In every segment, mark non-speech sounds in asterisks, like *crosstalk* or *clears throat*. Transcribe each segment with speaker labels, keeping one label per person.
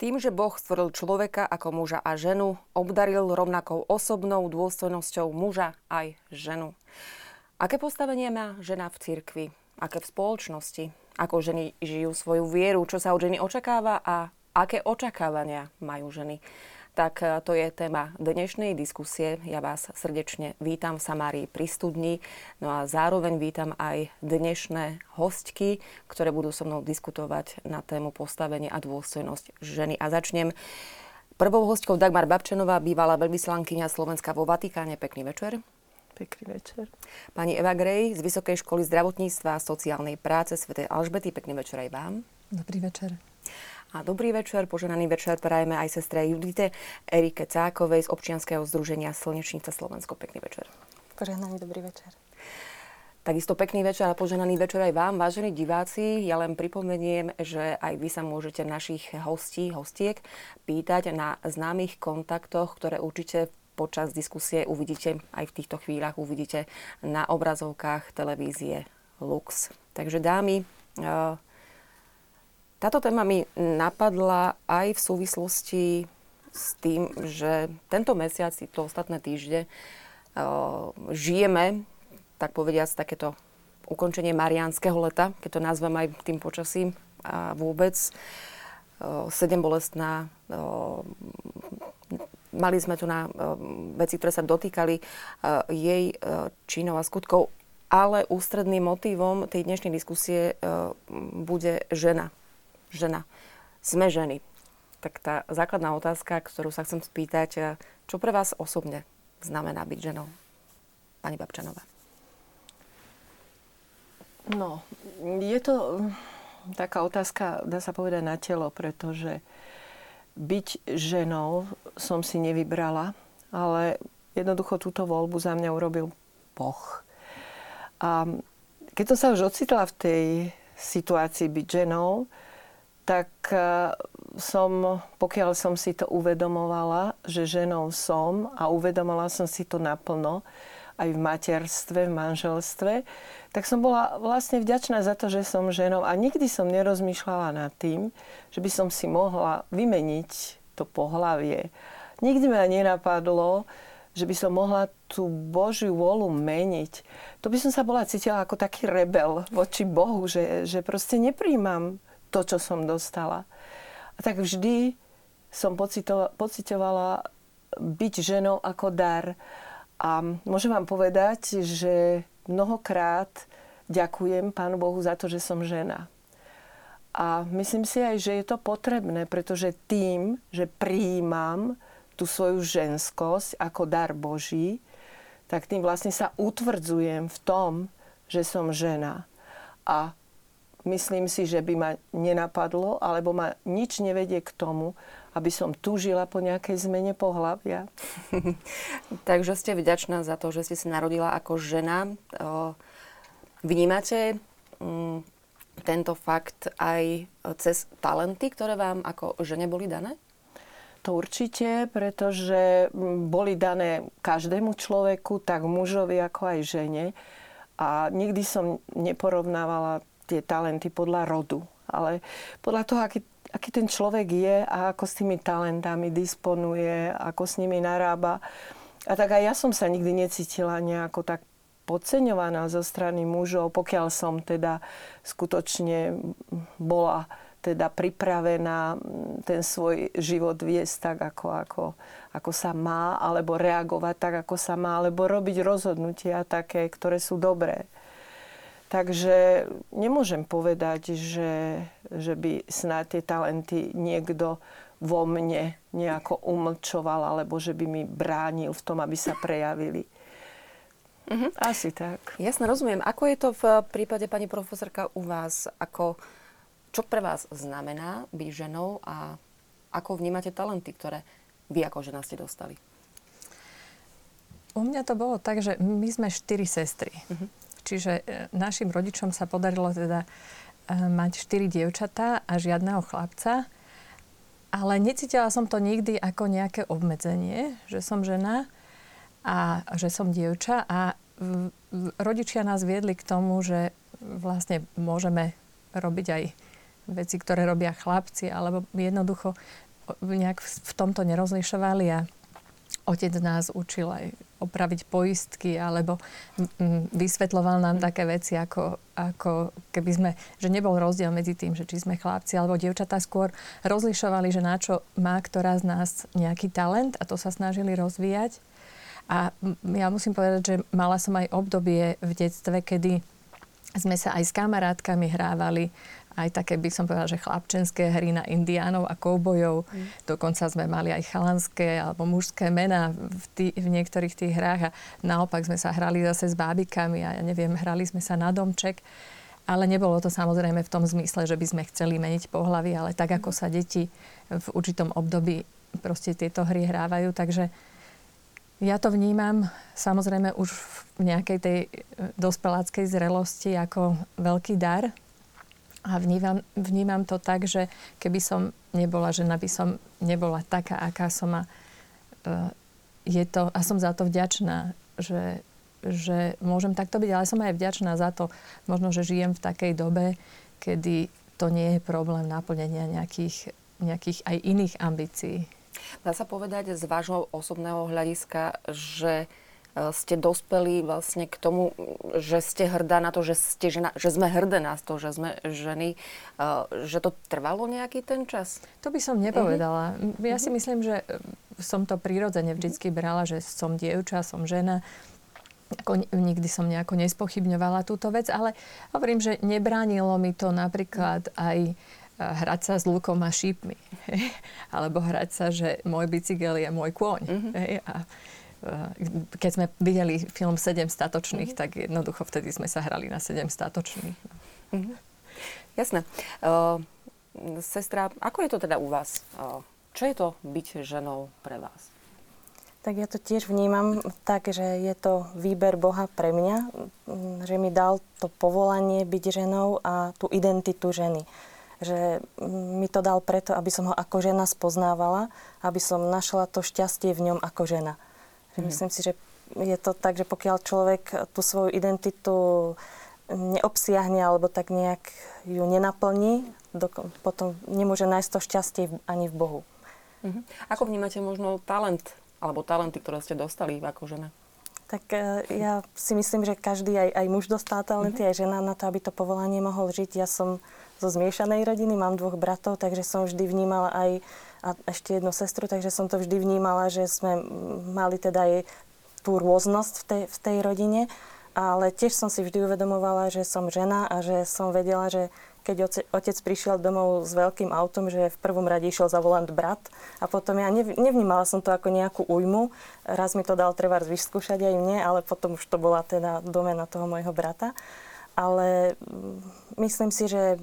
Speaker 1: Tým, že Boh stvoril človeka ako muža a ženu, obdaril rovnakou osobnou dôstojnosťou muža aj ženu. Aké postavenie má žena v cirkvi? Aké v spoločnosti? Ako ženy žijú svoju vieru? Čo sa od ženy očakáva a aké očakávania majú ženy? Tak e, to je téma dnešnej diskusie. Ja vás srdečne vítam v Samárii pri studni, no a zároveň vítam aj dnešné hostky, ktoré budú so mnou diskutovať na tému postavenie a dôstojnosť ženy. A začnem prvou hostkou Dagmar Babčenová, bývalá veľvyslankyňa Slovenska vo Vatikáne. Pekný večer.
Speaker 2: Pekný večer.
Speaker 1: Pani Eva Grej z Vysokej školy zdravotníctva a sociálnej práce Sv. Alžbety. Pekný večer aj vám.
Speaker 3: Dobrý večer.
Speaker 1: A dobrý večer, poženaný večer prajeme aj sestre Judite Erike Cákovej z občianskeho združenia Slnečnica Slovensko. Pekný večer.
Speaker 3: Poženaný dobrý večer.
Speaker 1: Takisto pekný večer a poženaný večer aj vám, vážení diváci. Ja len pripomeniem, že aj vy sa môžete našich hostí, hostiek pýtať na známych kontaktoch, ktoré určite počas diskusie uvidíte, aj v týchto chvíľach uvidíte na obrazovkách televízie Lux. Takže dámy, e, táto téma mi napadla aj v súvislosti s tým, že tento mesiac, to ostatné týždne, žijeme, tak povediať, takéto ukončenie mariánskeho leta, keď to nazvem aj tým počasím a vôbec. Sedem bolestná mali sme tu na veci, ktoré sa dotýkali jej činov a skutkov, ale ústredným motívom tej dnešnej diskusie bude žena. Žena. Sme ženy. Tak tá základná otázka, ktorú sa chcem spýtať, uh, čo pre vás osobne znamená byť ženou? Pani Babčanová.
Speaker 2: No, je to taká otázka, dá sa povedať, na telo, pretože byť ženou som si nevybrala, ale jednoducho túto voľbu za mňa urobil Boh. A keď som sa už ocitla v tej situácii byť ženou, tak e, som, pokiaľ som si to uvedomovala, že ženou som a uvedomala som si to naplno, aj v materstve, v manželstve, tak som bola vlastne vďačná za to, že som ženou a nikdy som nerozmýšľala nad tým, že by som si mohla vymeniť to pohlavie. Nikdy ma nenapadlo, že by som mohla tú Božiu vôľu meniť. To by som sa bola cítila ako taký rebel voči Bohu, že, že proste nepríjmam to, čo som dostala. A tak vždy som pocitovala byť ženou ako dar. A môžem vám povedať, že mnohokrát ďakujem Pánu Bohu za to, že som žena. A myslím si aj, že je to potrebné, pretože tým, že prijímam tú svoju ženskosť ako dar Boží, tak tým vlastne sa utvrdzujem v tom, že som žena. A myslím si, že by ma nenapadlo, alebo ma nič nevedie k tomu, aby som túžila po nejakej zmene pohľavia. *laughs*
Speaker 1: Takže ste vďačná za to, že ste sa narodila ako žena. Vnímate mm, tento fakt aj cez talenty, ktoré vám ako žene boli dané?
Speaker 2: To určite, pretože mm, boli dané každému človeku, tak mužovi ako aj žene. A nikdy som neporovnávala tie talenty podľa rodu, ale podľa toho, aký aký ten človek je a ako s tými talentami disponuje, ako s nimi narába. A tak aj ja som sa nikdy necítila nejako tak podceňovaná zo strany mužov, pokiaľ som teda skutočne bola teda pripravená ten svoj život viesť tak, ako, ako, ako sa má, alebo reagovať tak, ako sa má, alebo robiť rozhodnutia také, ktoré sú dobré. Takže nemôžem povedať, že, že by snáď tie talenty niekto vo mne nejako umlčoval, alebo že by mi bránil v tom, aby sa prejavili. Uh-huh. Asi tak.
Speaker 1: Jasne, rozumiem. Ako je to v prípade pani profesorka u vás? Ako, čo pre vás znamená byť ženou a ako vnímate talenty, ktoré vy ako žena ste dostali?
Speaker 3: U mňa to bolo tak, že my sme štyri sestry. Uh-huh. Čiže e, našim rodičom sa podarilo teda e, mať štyri dievčatá a žiadneho chlapca. Ale necítila som to nikdy ako nejaké obmedzenie, že som žena a že som dievča. A rodičia nás viedli k tomu, že vlastne môžeme robiť aj veci, ktoré robia chlapci, alebo jednoducho nejak v tomto nerozlišovali a otec nás učil aj opraviť poistky alebo vysvetloval nám také veci, ako, ako keby sme, že nebol rozdiel medzi tým, že či sme chlapci alebo dievčatá skôr rozlišovali, že na čo má ktorá z nás nejaký talent a to sa snažili rozvíjať. A ja musím povedať, že mala som aj obdobie v detstve, kedy sme sa aj s kamarátkami hrávali aj také, by som povedala, že chlapčenské hry na indiánov a koubojov. Mm. Dokonca sme mali aj chalanské alebo mužské mená v, tý, v niektorých tých hrách a naopak sme sa hrali zase s bábikami a ja neviem, hrali sme sa na domček. Ale nebolo to samozrejme v tom zmysle, že by sme chceli meniť pohlavy, ale tak, ako sa deti v určitom období proste tieto hry hrávajú. Takže ja to vnímam samozrejme už v nejakej tej e, dospeláckej zrelosti ako veľký dar, a vnímam, vnímam to tak, že keby som nebola žena, by som nebola taká, aká som a uh, je to, a som za to vďačná, že, že môžem takto byť, ale som aj vďačná za to, možno, že žijem v takej dobe, kedy to nie je problém naplnenia nejakých, nejakých aj iných ambícií.
Speaker 1: Dá sa povedať z vášho osobného hľadiska, že E, ste dospeli vlastne k tomu, že ste hrdá na to, že, ste žena, že sme hrdé na to, že sme ženy, e, že to trvalo nejaký ten čas?
Speaker 3: To by som nepovedala. Uh-huh. Ja si mhm. myslím, že e, som to prirodzene vždycky brala, že som dievča, som žena. Ako, nikdy som nejako nespochybňovala túto vec, ale hovorím, že nebránilo mi to napríklad aj hrať sa s lukom a šípmi. *laughs* Alebo hrať sa, že môj bicykel je môj kôň. Uh-huh. A Eh, keď sme videli film Sedem statočných, mm-hmm. tak jednoducho vtedy sme sa hrali na Sedem statočných. Mm-hmm.
Speaker 1: Jasné. Uh, sestra, ako je to teda u vás? Uh, čo je to byť ženou pre vás?
Speaker 4: Tak ja to tiež vnímam tak, že je to výber Boha pre mňa, mm, že mi dal to povolanie byť ženou a tú identitu ženy. Že mm, mi to dal preto, aby som ho ako žena spoznávala, aby som našla to šťastie v ňom ako žena. Mm. Myslím si, že je to tak, že pokiaľ človek tú svoju identitu neobsiahne alebo tak nejak ju nenaplní, potom nemôže nájsť to šťastie ani v Bohu.
Speaker 1: Mm-hmm. Ako vnímate možno talent alebo talenty, ktoré ste dostali ako žena?
Speaker 4: Tak e, ja si myslím, že každý, aj, aj muž dostal talenty, mm-hmm. aj žena na to, aby to povolanie mohol žiť. Ja som zo zmiešanej rodiny, mám dvoch bratov, takže som vždy vnímala aj a ešte jednu sestru, takže som to vždy vnímala, že sme mali teda aj tú rôznosť v tej, v tej rodine, ale tiež som si vždy uvedomovala, že som žena a že som vedela, že keď otec prišiel domov s veľkým autom, že v prvom rade išiel za volant brat a potom ja nevnímala som to ako nejakú újmu. Raz mi to dal treba vyskúšať aj mne, ale potom už to bola teda domena toho môjho brata. Ale mm, myslím si, že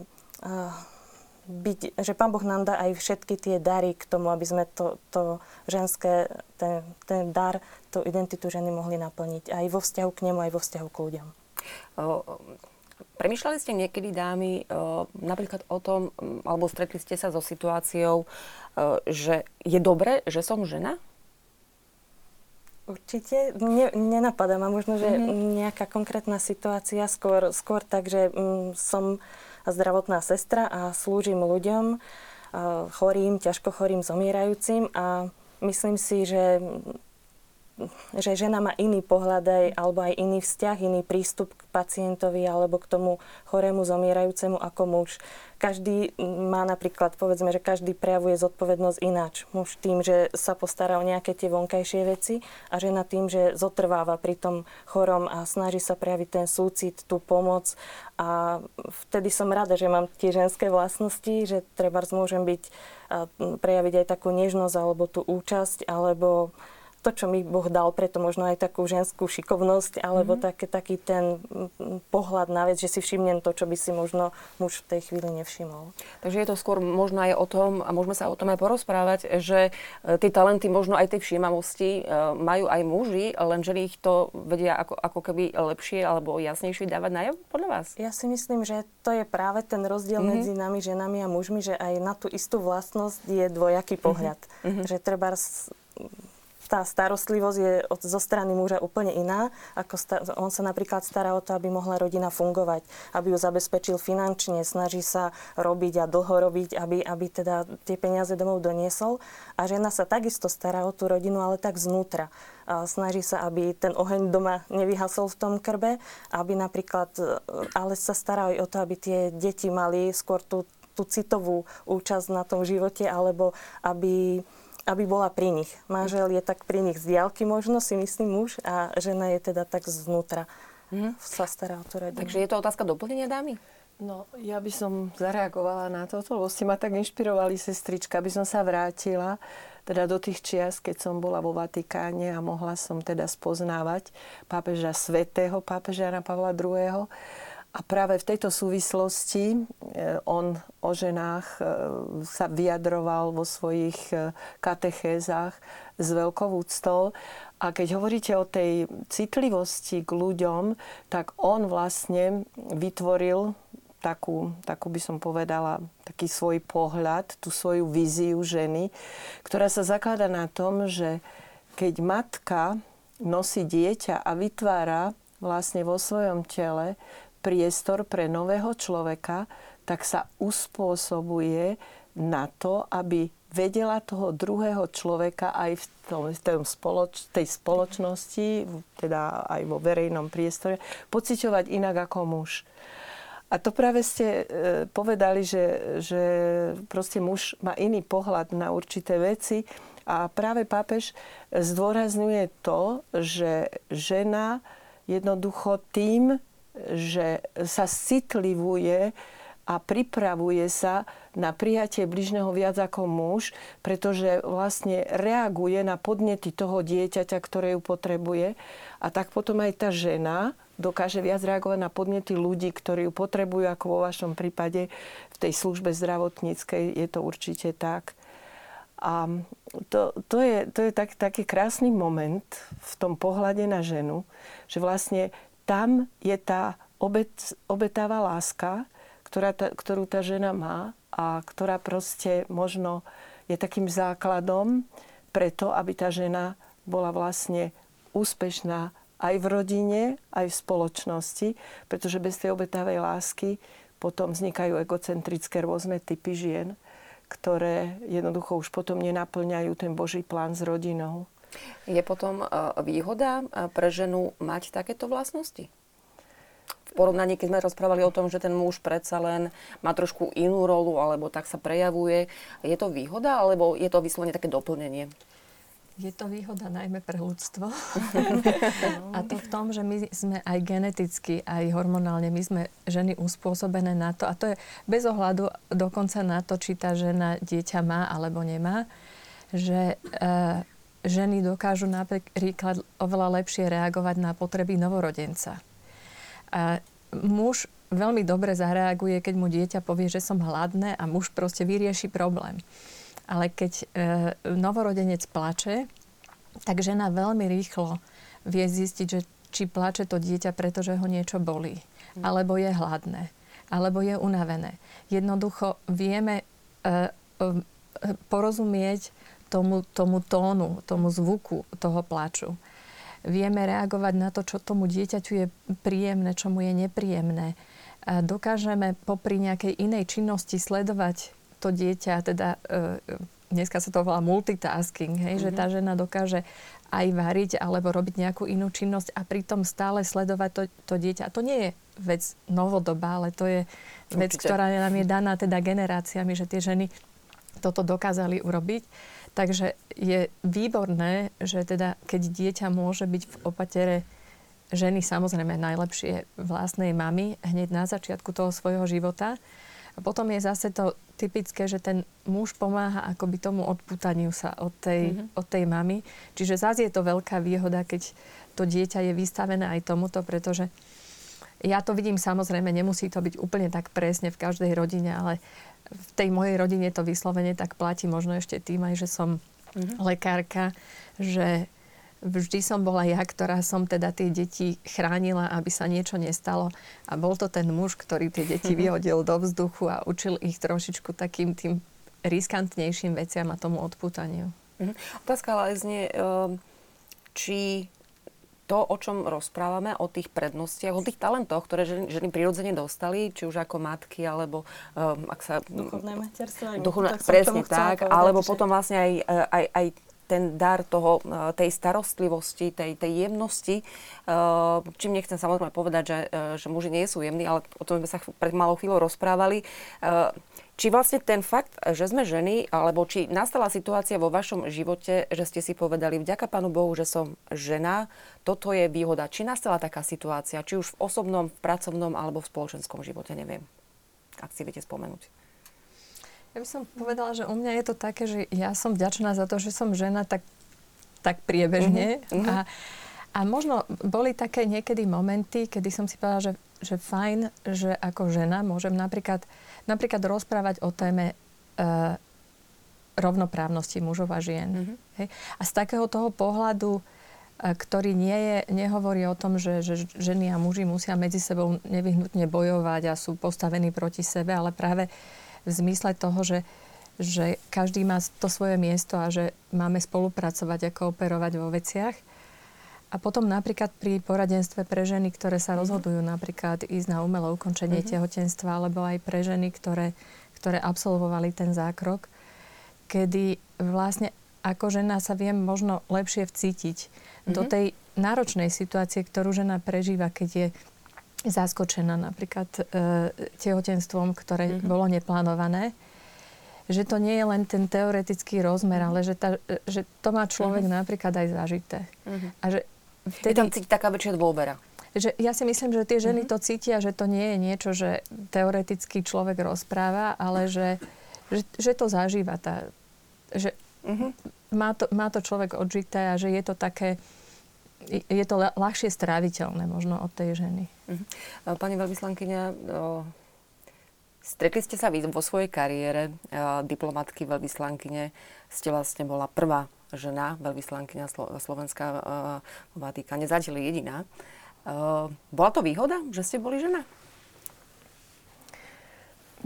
Speaker 4: byť, že Pán Boh nám dá aj všetky tie dary k tomu, aby sme to, to ženské, ten, ten dar, tú identitu ženy mohli naplniť aj vo vzťahu k nemu, aj vo vzťahu k ľuďom.
Speaker 1: Premýšľali ste niekedy, dámy, napríklad o tom, alebo stretli ste sa so situáciou, že je dobré, že som žena?
Speaker 4: Určite ne, nenapadá ma možno, že mm-hmm. nejaká konkrétna situácia, skôr, skôr tak, že mm, som zdravotná sestra a slúžim ľuďom, chorým, ťažko chorým, zomierajúcim a myslím si, že že žena má iný pohľad aj, alebo aj iný vzťah, iný prístup k pacientovi alebo k tomu chorému zomierajúcemu ako muž. Každý má napríklad, povedzme, že každý prejavuje zodpovednosť ináč. Muž tým, že sa postará o nejaké tie vonkajšie veci a žena tým, že zotrváva pri tom chorom a snaží sa prejaviť ten súcit, tú pomoc. A vtedy som rada, že mám tie ženské vlastnosti, že treba môžem byť, prejaviť aj takú nežnosť alebo tú účasť, alebo to, čo mi Boh dal, preto možno aj takú ženskú šikovnosť, alebo mm-hmm. také, taký ten pohľad na vec, že si všimnem to, čo by si možno muž v tej chvíli nevšimol.
Speaker 1: Takže je to skôr možno aj o tom, a môžeme sa o tom aj porozprávať, že e, tie talenty možno aj tej všímavosti e, majú aj muži, len že ich to vedia ako, ako keby lepšie alebo jasnejšie dávať na podľa vás?
Speaker 4: Ja si myslím, že to je práve ten rozdiel mm-hmm. medzi nami, ženami a mužmi, že aj na tú istú vlastnosť je dvojaký pohľad. Mm-hmm. Že treba tá starostlivosť je od, zo strany muža úplne iná. Ako sta- on sa napríklad stará o to, aby mohla rodina fungovať, aby ju zabezpečil finančne, snaží sa robiť a dlho robiť, aby, aby teda tie peniaze domov doniesol. A žena sa takisto stará o tú rodinu, ale tak znútra. A snaží sa, aby ten oheň doma nevyhasol v tom krbe, aby napríklad, e, ale sa stará aj o to, aby tie deti mali skôr tú, tú citovú účasť na tom živote, alebo aby aby bola pri nich. Manžel je tak pri nich z diálky možno, si myslím muž, a žena je teda tak zvnútra. Mm-hmm. Sa stará o tú rodinu.
Speaker 1: Takže je to otázka doplnenia dámy?
Speaker 2: No, ja by som zareagovala na toto, lebo ste ma tak inšpirovali, sestrička, aby som sa vrátila teda do tých čias, keď som bola vo Vatikáne a mohla som teda spoznávať pápeža svätého pápeža Jana Pavla II. A práve v tejto súvislosti e, on o ženách e, sa vyjadroval vo svojich e, katechézach s veľkou úctou. A keď hovoríte o tej citlivosti k ľuďom, tak on vlastne vytvoril takú, takú by som povedala, taký svoj pohľad, tú svoju víziu ženy, ktorá sa zaklada na tom, že keď matka nosí dieťa a vytvára vlastne vo svojom tele priestor pre nového človeka, tak sa uspôsobuje na to, aby vedela toho druhého človeka aj v, tom, v tom spoloč, tej spoločnosti, teda aj vo verejnom priestore, pociťovať inak ako muž. A to práve ste e, povedali, že, že proste muž má iný pohľad na určité veci a práve pápež zdôrazňuje to, že žena jednoducho tým, že sa citlivuje a pripravuje sa na prijatie bližného viac ako muž, pretože vlastne reaguje na podnety toho dieťaťa, ktoré ju potrebuje. A tak potom aj tá žena dokáže viac reagovať na podnety ľudí, ktorí ju potrebujú, ako vo vašom prípade v tej službe zdravotníckej je to určite tak. A to, to je, to je tak, taký krásny moment v tom pohľade na ženu, že vlastne tam je tá obet, obetáva láska, ktorá tá, ktorú tá žena má a ktorá proste možno je takým základom preto, aby tá žena bola vlastne úspešná aj v rodine, aj v spoločnosti, pretože bez tej obetavej lásky potom vznikajú egocentrické rôzne typy žien, ktoré jednoducho už potom nenaplňajú ten Boží plán s rodinou.
Speaker 1: Je potom e, výhoda e, pre ženu mať takéto vlastnosti? V porovnaní, keď sme rozprávali o tom, že ten muž predsa len má trošku inú rolu, alebo tak sa prejavuje, je to výhoda, alebo je to vyslovene také doplnenie?
Speaker 3: Je to výhoda najmä pre ľudstvo. *laughs* *laughs* a to v tom, že my sme aj geneticky, aj hormonálne, my sme ženy uspôsobené na to, a to je bez ohľadu dokonca na to, či tá žena dieťa má alebo nemá, že e, ženy dokážu napríklad oveľa lepšie reagovať na potreby novorodenca. A muž veľmi dobre zareaguje, keď mu dieťa povie, že som hladné a muž proste vyrieši problém. Ale keď e, novorodenec plače, tak žena veľmi rýchlo vie zistiť, že či plače to dieťa, pretože ho niečo bolí, mm. alebo je hladné, alebo je unavené. Jednoducho vieme e, e, porozumieť tomu, tomu tónu, tomu zvuku toho plaču. Vieme reagovať na to, čo tomu dieťaťu je príjemné, čo mu je nepríjemné. A dokážeme popri nejakej inej činnosti sledovať to dieťa, teda e, dneska sa to volá multitasking, hej, mm-hmm. že tá mhm. žena dokáže aj variť alebo robiť nejakú inú činnosť a pritom stále sledovať to, to dieťa. A to nie je vec novodobá, ale to je vec, Určite. ktorá nám je daná teda generáciami, že tie ženy toto dokázali urobiť. Takže je výborné, že teda keď dieťa môže byť v opatere ženy samozrejme najlepšie vlastnej mamy hneď na začiatku toho svojho života. A potom je zase to typické, že ten muž pomáha akoby tomu odputaniu sa od tej, mm-hmm. od tej mamy. Čiže zase je to veľká výhoda, keď to dieťa je vystavené aj tomuto, pretože ja to vidím samozrejme, nemusí to byť úplne tak presne v každej rodine, ale v tej mojej rodine to vyslovene tak platí, možno ešte tým aj, že som mm-hmm. lekárka, že vždy som bola ja, ktorá som teda tie deti chránila, aby sa niečo nestalo. A bol to ten muž, ktorý tie deti vyhodil do vzduchu a učil ich trošičku takým tým riskantnejším veciam a tomu odputaniu.
Speaker 1: Mhm. Otázka ale znie, ehm, či to, o čom rozprávame, o tých prednostiach, o tých talentoch, ktoré ženy, ženy prirodzene dostali, či už ako matky, alebo um, ak sa...
Speaker 4: Duchovné materstvo.
Speaker 1: Duchovné, presne tak, povedať, alebo že... potom vlastne aj, aj, aj ten dar toho, e, tej starostlivosti, tej, tej jemnosti, e, čím nechcem samozrejme povedať, že, e, že muži nie sú jemní, ale o tom sme sa pred malou chvíľou rozprávali. Či vlastne ten fakt, že sme ženy, alebo či nastala situácia vo vašom živote, že ste si povedali, vďaka Pánu Bohu, že som žena, toto je výhoda. Či nastala taká situácia, či už v osobnom, v pracovnom alebo v spoločenskom živote, neviem. Ak si viete spomenúť.
Speaker 3: Ja by som povedala, že u mňa je to také, že ja som vďačná za to, že som žena tak, tak priebežne. Uh-huh. A, a možno boli také niekedy momenty, kedy som si povedala, že, že fajn, že ako žena môžem napríklad, napríklad rozprávať o téme uh, rovnoprávnosti mužov a žien. Uh-huh. Hej? A z takého toho pohľadu, uh, ktorý nie je, nehovorí o tom, že, že ženy a muži musia medzi sebou nevyhnutne bojovať a sú postavení proti sebe, ale práve uh, v zmysle toho, že, že každý má to svoje miesto a že máme spolupracovať a kooperovať vo veciach. A potom napríklad pri poradenstve pre ženy, ktoré sa mhm. rozhodujú napríklad ísť na umelé ukončenie mm-hmm. tehotenstva, alebo aj pre ženy, ktoré, ktoré absolvovali ten zákrok, kedy vlastne ako žena sa viem možno lepšie vcítiť mm-hmm. do mhm. tej náročnej situácie, ktorú žena prežíva, keď je zaskočená napríklad e, tehotenstvom, ktoré mm-hmm. bolo neplánované. Že to nie je len ten teoretický rozmer, ale že, tá, že to má človek mm-hmm. napríklad aj zažité.
Speaker 1: Mm-hmm. A že vtedy... Je tam cítiť taká väčšia dôvera.
Speaker 3: Že ja si myslím, že tie ženy mm-hmm. to cítia, že to nie je niečo, že teoreticky človek rozpráva, ale že, že, že to zažíva. Tá, že mm-hmm. má, to, má to človek odžité a že je to také je to ľahšie stráviteľné možno od tej ženy.
Speaker 1: Uh-huh. Pani veľvyslankyňa, stretli ste sa vy vo svojej kariére diplomatky, veľvyslankyne. Ste vlastne bola prvá žena, veľvyslankyňa Slovenska v Vatikáne, zatiaľ jediná. Bola to výhoda, že ste boli žena?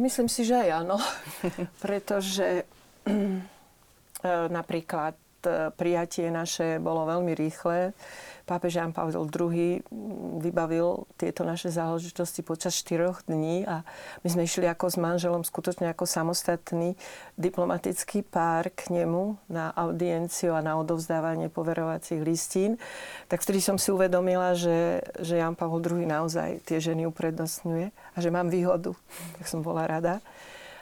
Speaker 2: Myslím si, že aj áno. *laughs* Pretože *clears throat* napríklad E, prijatie naše bolo veľmi rýchle. Pápež Jan Pavel II vybavil tieto naše záležitosti počas 4 dní a my sme išli ako s manželom skutočne ako samostatný diplomatický pár k nemu na audienciu a na odovzdávanie poverovacích listín. Tak vtedy som si uvedomila, že, že Jan Pavel II naozaj tie ženy uprednostňuje a že mám výhodu. Tak som bola rada.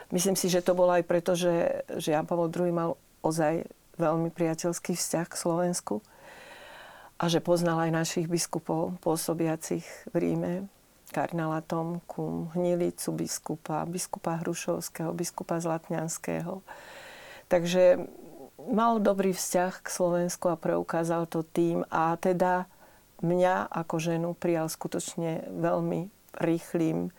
Speaker 2: Myslím si, že to bolo aj preto, že, že Jan Pavel II mal ozaj veľmi priateľský vzťah k Slovensku a že poznal aj našich biskupov pôsobiacich v Ríme, kardinála Tomku, Hnilicu biskupa, biskupa Hrušovského, biskupa Zlatňanského. Takže mal dobrý vzťah k Slovensku a preukázal to tým a teda mňa ako ženu prijal skutočne veľmi rýchlým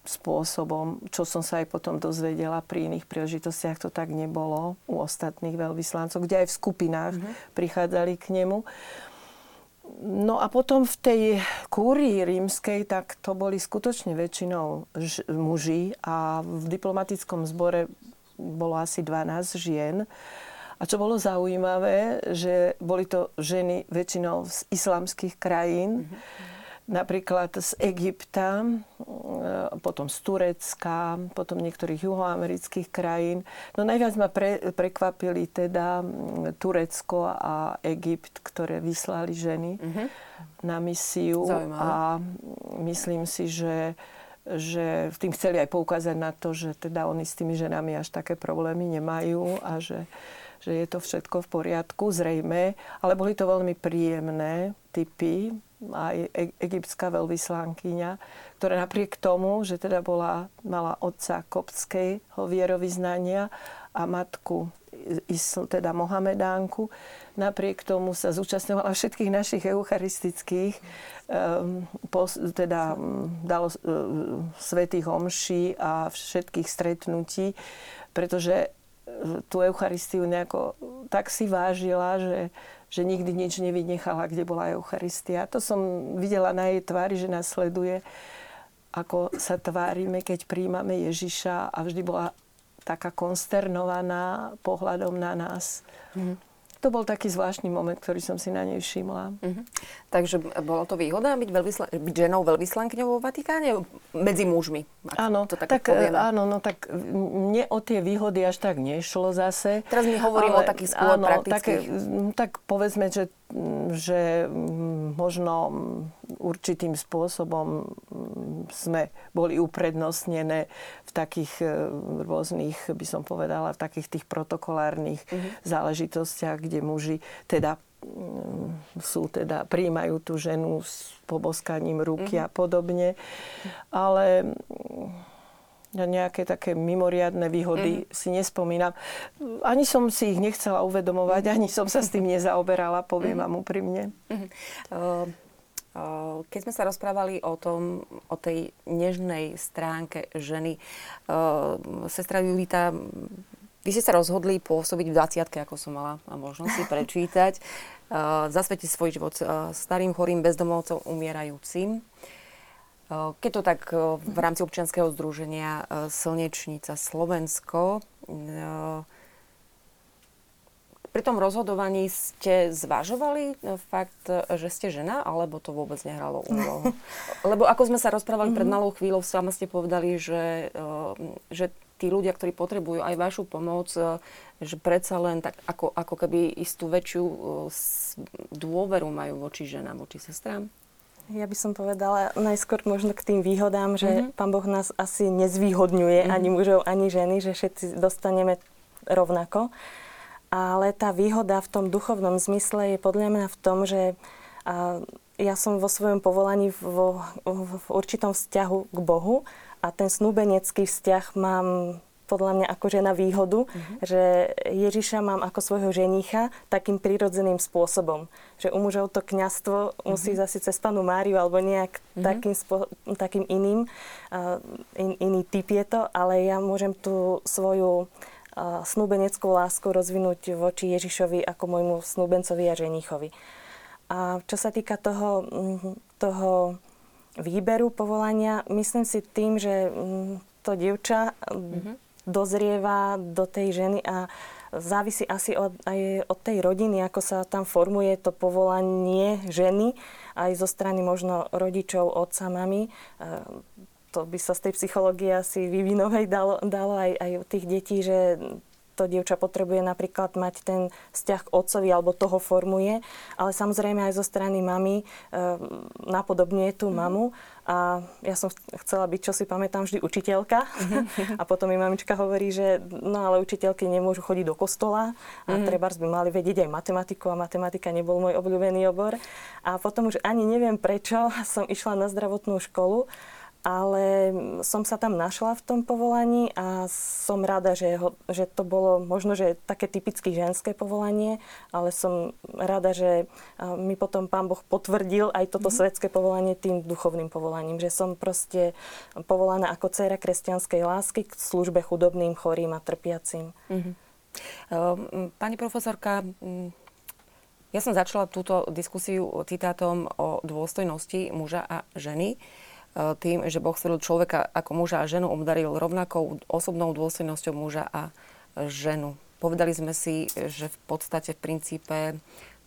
Speaker 2: spôsobom, čo som sa aj potom dozvedela pri iných príležitostiach, to tak nebolo u ostatných veľvyslancov, kde aj v skupinách mm-hmm. prichádzali k nemu. No a potom v tej kúrii rímskej, tak to boli skutočne väčšinou ž- muži a v diplomatickom zbore bolo asi 12 žien. A čo bolo zaujímavé, že boli to ženy väčšinou z islamských krajín. Mm-hmm napríklad z Egypta, e, potom z Turecka, potom niektorých juhoamerických krajín. No najviac ma pre, prekvapili teda Turecko a Egypt, ktoré vyslali ženy mm-hmm. na misiu. Zaujímavé. A myslím si, že že v tým chceli aj poukázať na to, že teda oni s tými ženami až také problémy nemajú a že, že je to všetko v poriadku, zrejme. Ale boli to veľmi príjemné typy, aj e- egyptská veľvyslankyňa, ktorá napriek tomu, že teda bola, mala otca koptského vierovýznania a matku teda Mohamedánku, napriek tomu sa zúčastňovala všetkých našich eucharistických um, pos, teda dalo uh, svetých omší a všetkých stretnutí, pretože uh, tú Eucharistiu nejako tak si vážila, že že nikdy nič nevynechala, kde bola Eucharistia. To som videla na jej tvári, že nás sleduje, ako sa tvárime, keď príjmame Ježiša a vždy bola taká konsternovaná pohľadom na nás. Mm-hmm to bol taký zvláštny moment, ktorý som si na nej všimla. Uh-huh.
Speaker 1: Takže bola to výhoda byť, veľvysla- byť ženou veľvyslankyňou vo Vatikáne medzi mužmi?
Speaker 2: Áno, tak, tak áno, no tak mne o tie výhody až tak nešlo zase.
Speaker 1: Teraz mi hovorím ale, o takých skôr áno, praktických.
Speaker 2: Také, tak povedzme, že že možno určitým spôsobom sme boli uprednostnené v takých e, rôznych, by som povedala, v takých tých protokolárnych mm-hmm. záležitostiach, kde muži teda sú teda, príjmajú tú ženu s poboskaním ruky mm-hmm. a podobne. Ale na nejaké také mimoriadne výhody mm. si nespomínam. Ani som si ich nechcela uvedomovať, ani som sa s tým nezaoberala, poviem mm. vám úprimne. Mm. Uh,
Speaker 1: keď sme sa rozprávali o, tom, o tej nežnej stránke ženy, uh, sestra Julita, vy ste sa rozhodli pôsobiť v 20 ako som mala možnosť si *laughs* prečítať, uh, zasvetiť svoj život uh, starým, chorým, bezdomovcom, umierajúcim. Keď to tak v rámci občianského združenia Slnečnica Slovensko, pri tom rozhodovaní ste zvažovali fakt, že ste žena, alebo to vôbec nehralo úlohu? *laughs* Lebo ako sme sa rozprávali pred mhm. malou chvíľou, sama ste povedali, že, že tí ľudia, ktorí potrebujú aj vašu pomoc, že predsa len tak ako, ako keby istú väčšiu dôveru majú voči ženám, voči sestrám?
Speaker 4: Ja by som povedala najskôr možno k tým výhodám, že mm-hmm. Pán Boh nás asi nezvýhodňuje mm-hmm. ani mužov, ani ženy, že všetci dostaneme rovnako. Ale tá výhoda v tom duchovnom zmysle je podľa mňa v tom, že ja som vo svojom povolaní vo, v určitom vzťahu k Bohu a ten snúbenecký vzťah mám podľa mňa ako žena výhodu, mm-hmm. že Ježiša mám ako svojho ženicha takým prirodzeným spôsobom. Že u mužov to kňastvo mm-hmm. musí zase cez panu Máriu alebo nejak mm-hmm. takým, spo, takým iným, uh, in, iný typ je to, ale ja môžem tú svoju uh, snúbeneckú lásku rozvinúť voči Ježišovi ako môjmu snúbencovi a ženichovi. A čo sa týka toho, mm, toho výberu povolania, myslím si tým, že mm, to dievča mm-hmm dozrieva do tej ženy a závisí asi od, aj od tej rodiny, ako sa tam formuje to povolanie ženy, aj zo strany možno rodičov, otca, mami. E, to by sa z tej psychológie asi vyvinovej dalo, dalo aj, aj u tých detí, že to dievča potrebuje napríklad mať ten vzťah k otcovi alebo toho formuje, ale samozrejme aj zo strany mamy e, napodobňuje tú mm-hmm. mamu a ja som chcela byť, čo si pamätám, vždy učiteľka mm-hmm. *laughs* a potom mi mamička hovorí, že no ale učiteľky nemôžu chodiť do kostola a mm-hmm. treba by mali vedieť aj matematiku a matematika nebol môj obľúbený obor a potom už ani neviem prečo *laughs* som išla na zdravotnú školu ale som sa tam našla v tom povolaní a som rada, že, ho, že to bolo možno, že také typicky ženské povolanie, ale som rada, že mi potom pán Boh potvrdil aj toto mm-hmm. svetské povolanie tým duchovným povolaním, že som proste povolaná ako dcera kresťanskej lásky k službe chudobným, chorým a trpiacim. Mm-hmm.
Speaker 1: Pani profesorka, ja som začala túto diskusiu citátom o dôstojnosti muža a ženy. Tým, že Boh stvoril človeka ako muža a ženu, obdaril rovnakou osobnou dôstojnosťou muža a ženu. Povedali sme si, že v podstate v princípe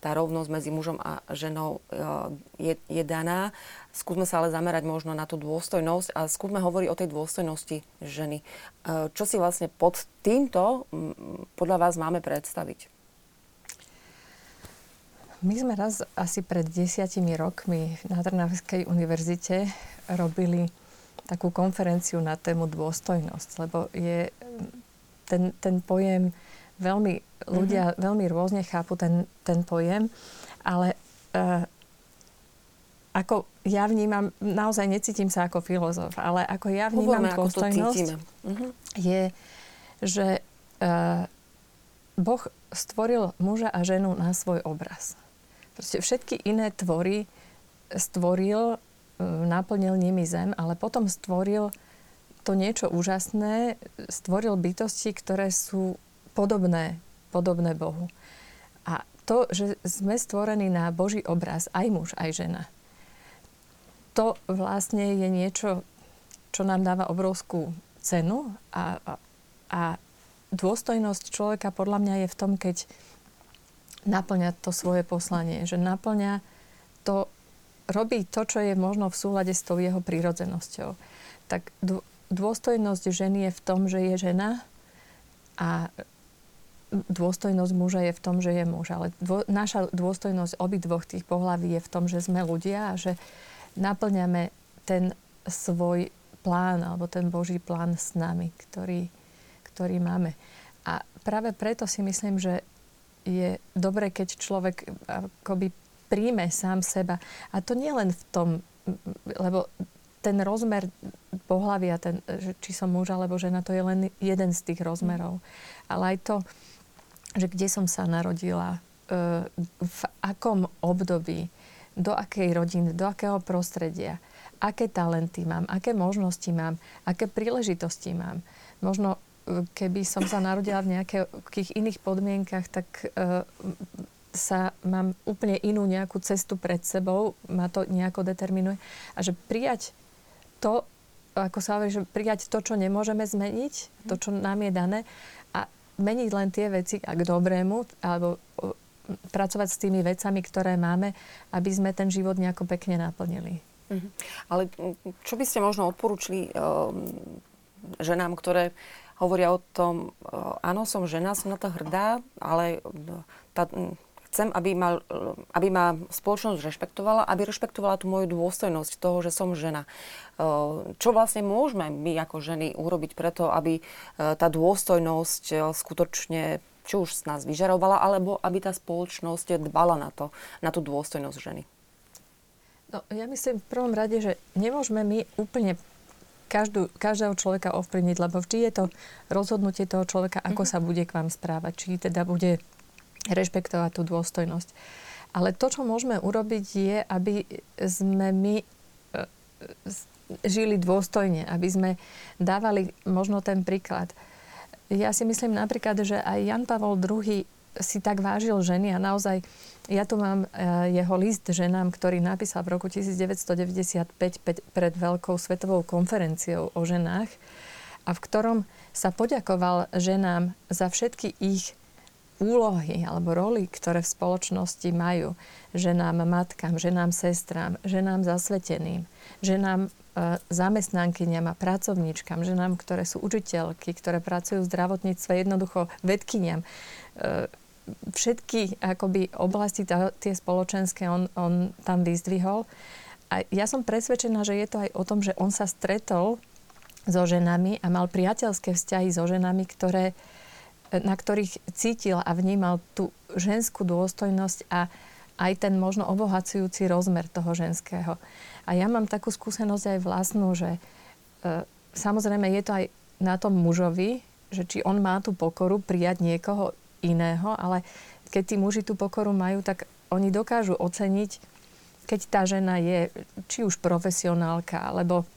Speaker 1: tá rovnosť medzi mužom a ženou e, je, je daná. Skúsme sa ale zamerať možno na tú dôstojnosť a skúsme hovoriť o tej dôstojnosti ženy. E, čo si vlastne pod týmto podľa vás máme predstaviť?
Speaker 3: My sme raz asi pred desiatimi rokmi na Trnavskej univerzite robili takú konferenciu na tému dôstojnosť, lebo je ten, ten pojem veľmi, ľudia mm-hmm. veľmi rôzne chápu ten, ten pojem, ale uh, ako ja vnímam, naozaj necítim sa ako filozof, ale ako ja vnímam Uvoľme, dôstojnosť, mm-hmm. je, že uh, Boh stvoril muža a ženu na svoj obraz. Proste všetky iné tvory stvoril, e, naplnil nimi zem, ale potom stvoril to niečo úžasné, stvoril bytosti, ktoré sú podobné, podobné Bohu. A to, že sme stvorení na Boží obraz, aj muž, aj žena, to vlastne je niečo, čo nám dáva obrovskú cenu a, a a dôstojnosť človeka podľa mňa je v tom, keď naplňa to svoje poslanie, že naplňa to, robí to, čo je možno v súlade s tou jeho prírodzenosťou. Tak dôstojnosť ženy je v tom, že je žena a dôstojnosť muža je v tom, že je muž. Ale dô, naša dôstojnosť obidvoch tých pohlaví je v tom, že sme ľudia a že naplňame ten svoj plán alebo ten Boží plán s nami, ktorý, ktorý máme. A práve preto si myslím, že je dobre, keď človek akoby príjme sám seba. A to nie len v tom, lebo ten rozmer pohľavia, ten, či som muž alebo žena, to je len jeden z tých rozmerov. Ale aj to, že kde som sa narodila, e, v akom období, do akej rodiny, do akého prostredia, aké talenty mám, aké možnosti mám, aké príležitosti mám. Možno keby som sa narodila v nejakých iných podmienkach, tak uh, sa mám úplne inú nejakú cestu pred sebou, ma to nejako determinuje. A že prijať to, ako sa hovorí, že prijať to, čo nemôžeme zmeniť, to, čo nám je dané a meniť len tie veci k dobrému, alebo pracovať s tými vecami, ktoré máme, aby sme ten život nejako pekne naplnili.
Speaker 1: Mhm. Ale čo by ste možno odporúčili um, ženám, ktoré hovoria o tom, áno, som žena, som na to hrdá, ale tá, chcem, aby ma, aby ma spoločnosť rešpektovala, aby rešpektovala tú moju dôstojnosť toho, že som žena. Čo vlastne môžeme my ako ženy urobiť preto, aby tá dôstojnosť skutočne či už z nás vyžarovala, alebo aby tá spoločnosť dbala na to, na tú dôstojnosť ženy?
Speaker 3: No, ja myslím v prvom rade, že nemôžeme my úplne každú, každého človeka ovplyvniť, lebo vždy je to rozhodnutie toho človeka, ako mm-hmm. sa bude k vám správať. Či teda bude rešpektovať tú dôstojnosť. Ale to, čo môžeme urobiť, je, aby sme my e, žili dôstojne, aby sme dávali možno ten príklad. Ja si myslím napríklad, že aj Jan Pavol II si tak vážil ženy a naozaj ja tu mám eh, jeho list ženám, ktorý napísal v roku 1995 pred veľkou svetovou konferenciou o ženách a v ktorom sa poďakoval ženám za všetky ich úlohy alebo roly, ktoré v spoločnosti majú. Ženám matkám, ženám sestrám, ženám zasveteným, ženám e, zamestnankyniam a pracovníčkam, ženám, ktoré sú učiteľky, ktoré pracujú v zdravotníctve, jednoducho vedkyniam. E, všetky akoby oblasti tie spoločenské on, on tam vyzdvihol. A ja som presvedčená, že je to aj o tom, že on sa stretol so ženami a mal priateľské vzťahy so ženami, ktoré, na ktorých cítil a vnímal tú ženskú dôstojnosť a aj ten možno obohacujúci rozmer toho ženského. A ja mám takú skúsenosť aj vlastnú, že e, samozrejme je to aj na tom mužovi, že či on má tú pokoru prijať niekoho iného, ale keď tí muži tú pokoru majú, tak oni dokážu oceniť, keď tá žena je či už profesionálka, alebo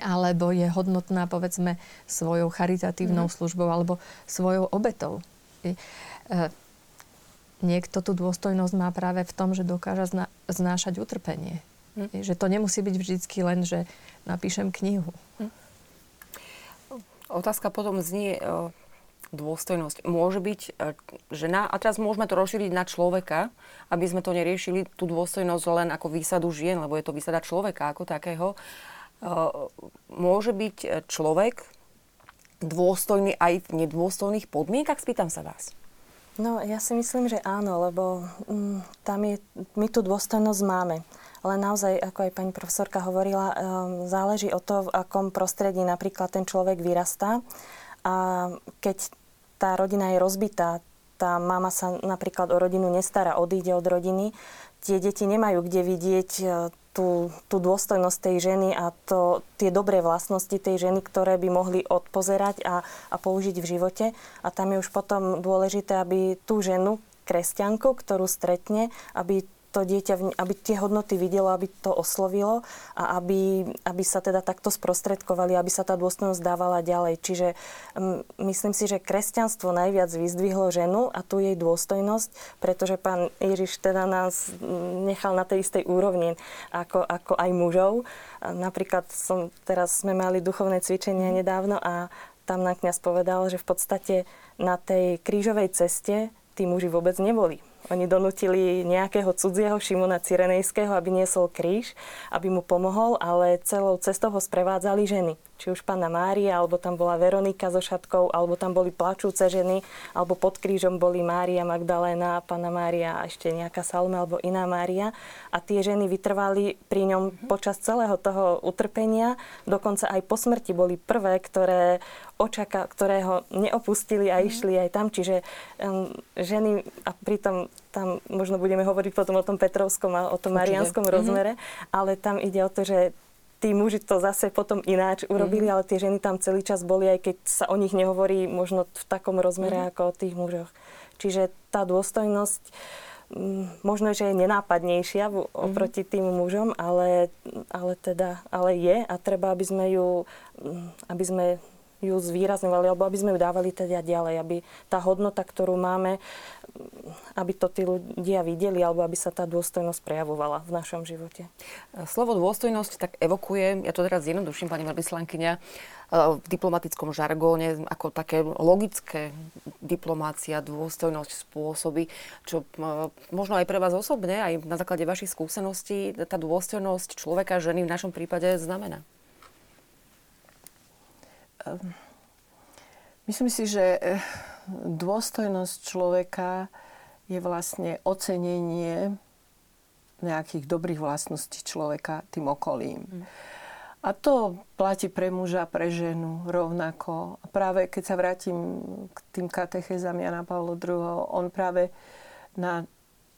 Speaker 3: alebo je hodnotná, povedzme, svojou charitatívnou mm. službou alebo svojou obetou. E, niekto tú dôstojnosť má práve v tom, že dokáže zna- znášať utrpenie. Mm. Že to nemusí byť vždycky len, že napíšem knihu. Mm.
Speaker 1: Otázka potom znie, dôstojnosť. Môže byť e, žena, a teraz môžeme to rozšíriť na človeka, aby sme to neriešili, tú dôstojnosť len ako výsadu žien, lebo je to výsada človeka ako takého. E, môže byť človek dôstojný aj v nedôstojných podmienkach? Spýtam sa vás.
Speaker 4: No, ja si myslím, že áno, lebo mm, tam je, my tú dôstojnosť máme. Ale naozaj, ako aj pani profesorka hovorila, um, záleží o to, v akom prostredí napríklad ten človek vyrastá. A keď tá rodina je rozbitá, tá mama sa napríklad o rodinu nestará, odíde od rodiny, tie deti nemajú kde vidieť e, tú, tú dôstojnosť tej ženy a to, tie dobré vlastnosti tej ženy, ktoré by mohli odpozerať a, a použiť v živote. A tam je už potom dôležité, aby tú ženu, kresťanku, ktorú stretne, aby to dieťa, aby tie hodnoty videlo, aby to oslovilo a aby, aby sa teda takto sprostredkovali, aby sa tá dôstojnosť dávala ďalej. Čiže um, myslím si, že kresťanstvo najviac vyzdvihlo ženu a tu jej dôstojnosť, pretože pán Ježiš teda nás nechal na tej istej úrovni ako, ako aj mužov. Napríklad som, teraz sme mali duchovné cvičenie nedávno a tam na kniaz povedal, že v podstate na tej krížovej ceste tí muži vôbec neboli. Oni donutili nejakého cudzieho Šimona Cyrenejského, aby niesol kríž, aby mu pomohol, ale celou cestou ho sprevádzali ženy či už pána Mária, alebo tam bola Veronika so šatkou, alebo tam boli plačúce ženy, alebo pod krížom boli Mária Magdaléna, pána Mária a ešte nejaká Salme alebo iná Mária. A tie ženy vytrvali pri ňom počas celého toho utrpenia, dokonca aj po smrti boli prvé, ktoré očaka, ktoré ho neopustili a išli aj tam. Čiže um, ženy, a pritom tam možno budeme hovoriť potom o tom Petrovskom a o tom Marianskom mhm. rozmere, mm-hmm. ale tam ide o to, že tí muži to zase potom ináč urobili, mm. ale tie ženy tam celý čas boli, aj keď sa o nich nehovorí možno v takom rozmere mm. ako o tých mužoch. Čiže tá dôstojnosť mm, možno, že je nenápadnejšia mhm. oproti tým mužom, ale, ale teda, ale je a treba, aby sme ju, mm, aby sme ju zvýrazňovali, alebo aby sme ju dávali teda ďalej, aby tá hodnota, ktorú máme, aby to tí ľudia videli, alebo aby sa tá dôstojnosť prejavovala v našom živote.
Speaker 1: Slovo dôstojnosť tak evokuje, ja to teraz zjednoduším, pani veľvyslankyňa, v diplomatickom žargóne ako také logické diplomácia, dôstojnosť spôsoby, čo možno aj pre vás osobne, aj na základe vašich skúseností, tá dôstojnosť človeka, ženy v našom prípade znamená.
Speaker 2: Ehm, myslím si, že eh, dôstojnosť človeka je vlastne ocenenie nejakých dobrých vlastností človeka tým okolím. Mm. A to platí pre muža, pre ženu rovnako. A práve keď sa vrátim k tým katechezám Jana Pavlo II, on práve na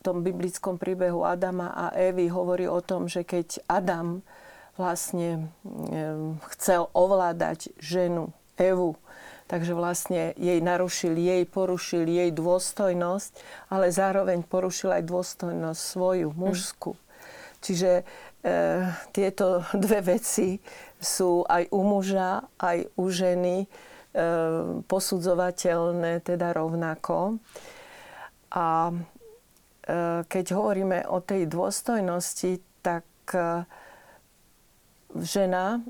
Speaker 2: tom biblickom príbehu Adama a Evy hovorí o tom, že keď Adam vlastne chcel ovládať ženu Evu, takže vlastne jej narušil, jej porušil jej dôstojnosť, ale zároveň porušil aj dôstojnosť svoju, mužskú. Mm. Čiže e, tieto dve veci sú aj u muža, aj u ženy e, posudzovateľné, teda rovnako. A e, keď hovoríme o tej dôstojnosti, tak e, žena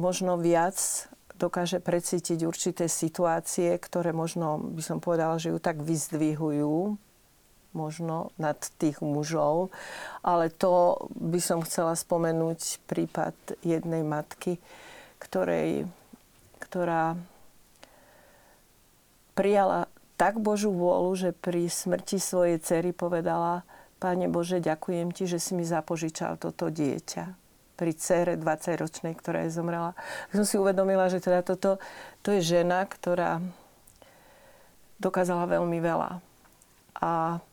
Speaker 2: možno viac dokáže precítiť určité situácie, ktoré možno, by som povedala, že ju tak vyzdvihujú, možno nad tých mužov. Ale to by som chcela spomenúť prípad jednej matky, ktorej, ktorá prijala tak Božú vôľu, že pri smrti svojej cery povedala, Pane Bože, ďakujem Ti, že si mi zapožičal toto dieťa pri cére 20-ročnej, ktorá je zomrela. Tak som si uvedomila, že teda toto, to je žena, ktorá dokázala veľmi veľa. A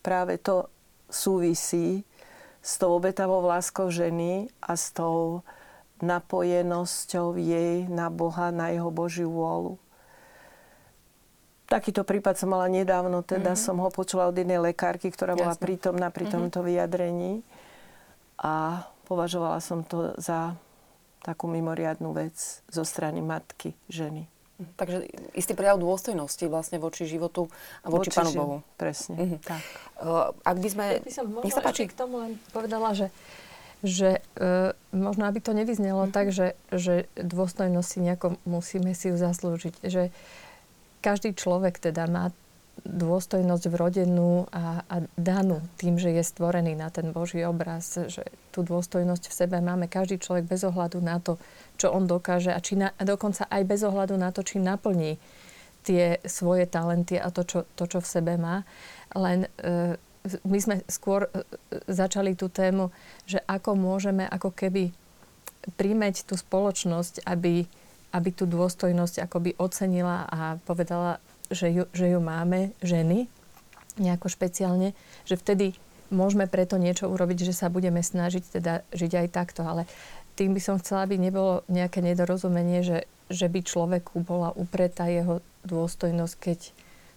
Speaker 2: práve to súvisí s tou obetavou láskou ženy a s tou napojenosťou jej na Boha, na jeho Božiu vôľu. Takýto prípad som mala nedávno, teda mm-hmm. som ho počula od jednej lekárky, ktorá Jasne. bola prítomná pri mhm. tomto vyjadrení. A považovala som to za takú mimoriadnú vec zo strany matky, ženy.
Speaker 1: Takže istý prejav dôstojnosti vlastne voči životu a voči, voči Pánu Bohu.
Speaker 2: Presne, uh-huh. tak.
Speaker 1: Uh, ak by sme...
Speaker 3: Ja by som nech sa páči. k tomu len povedala, že, že uh, možno aby to nevyznelo uh-huh. tak, že, že dôstojnosť si nejako musíme si ju zaslúžiť. Že každý človek teda má dôstojnosť vrodenú a, a danú tým, že je stvorený na ten Boží obraz, že tú dôstojnosť v sebe máme každý človek bez ohľadu na to, čo on dokáže a, či na, a dokonca aj bez ohľadu na to, či naplní tie svoje talenty a to, čo, to, čo v sebe má. Len e, my sme skôr e, začali tú tému, že ako môžeme ako keby príjmeť tú spoločnosť, aby, aby tú dôstojnosť akoby ocenila a povedala, že ju, že ju máme ženy nejako špeciálne, že vtedy môžeme preto niečo urobiť, že sa budeme snažiť teda žiť aj takto. Ale tým by som chcela, aby nebolo nejaké nedorozumenie, že, že by človeku bola upretá jeho dôstojnosť, keď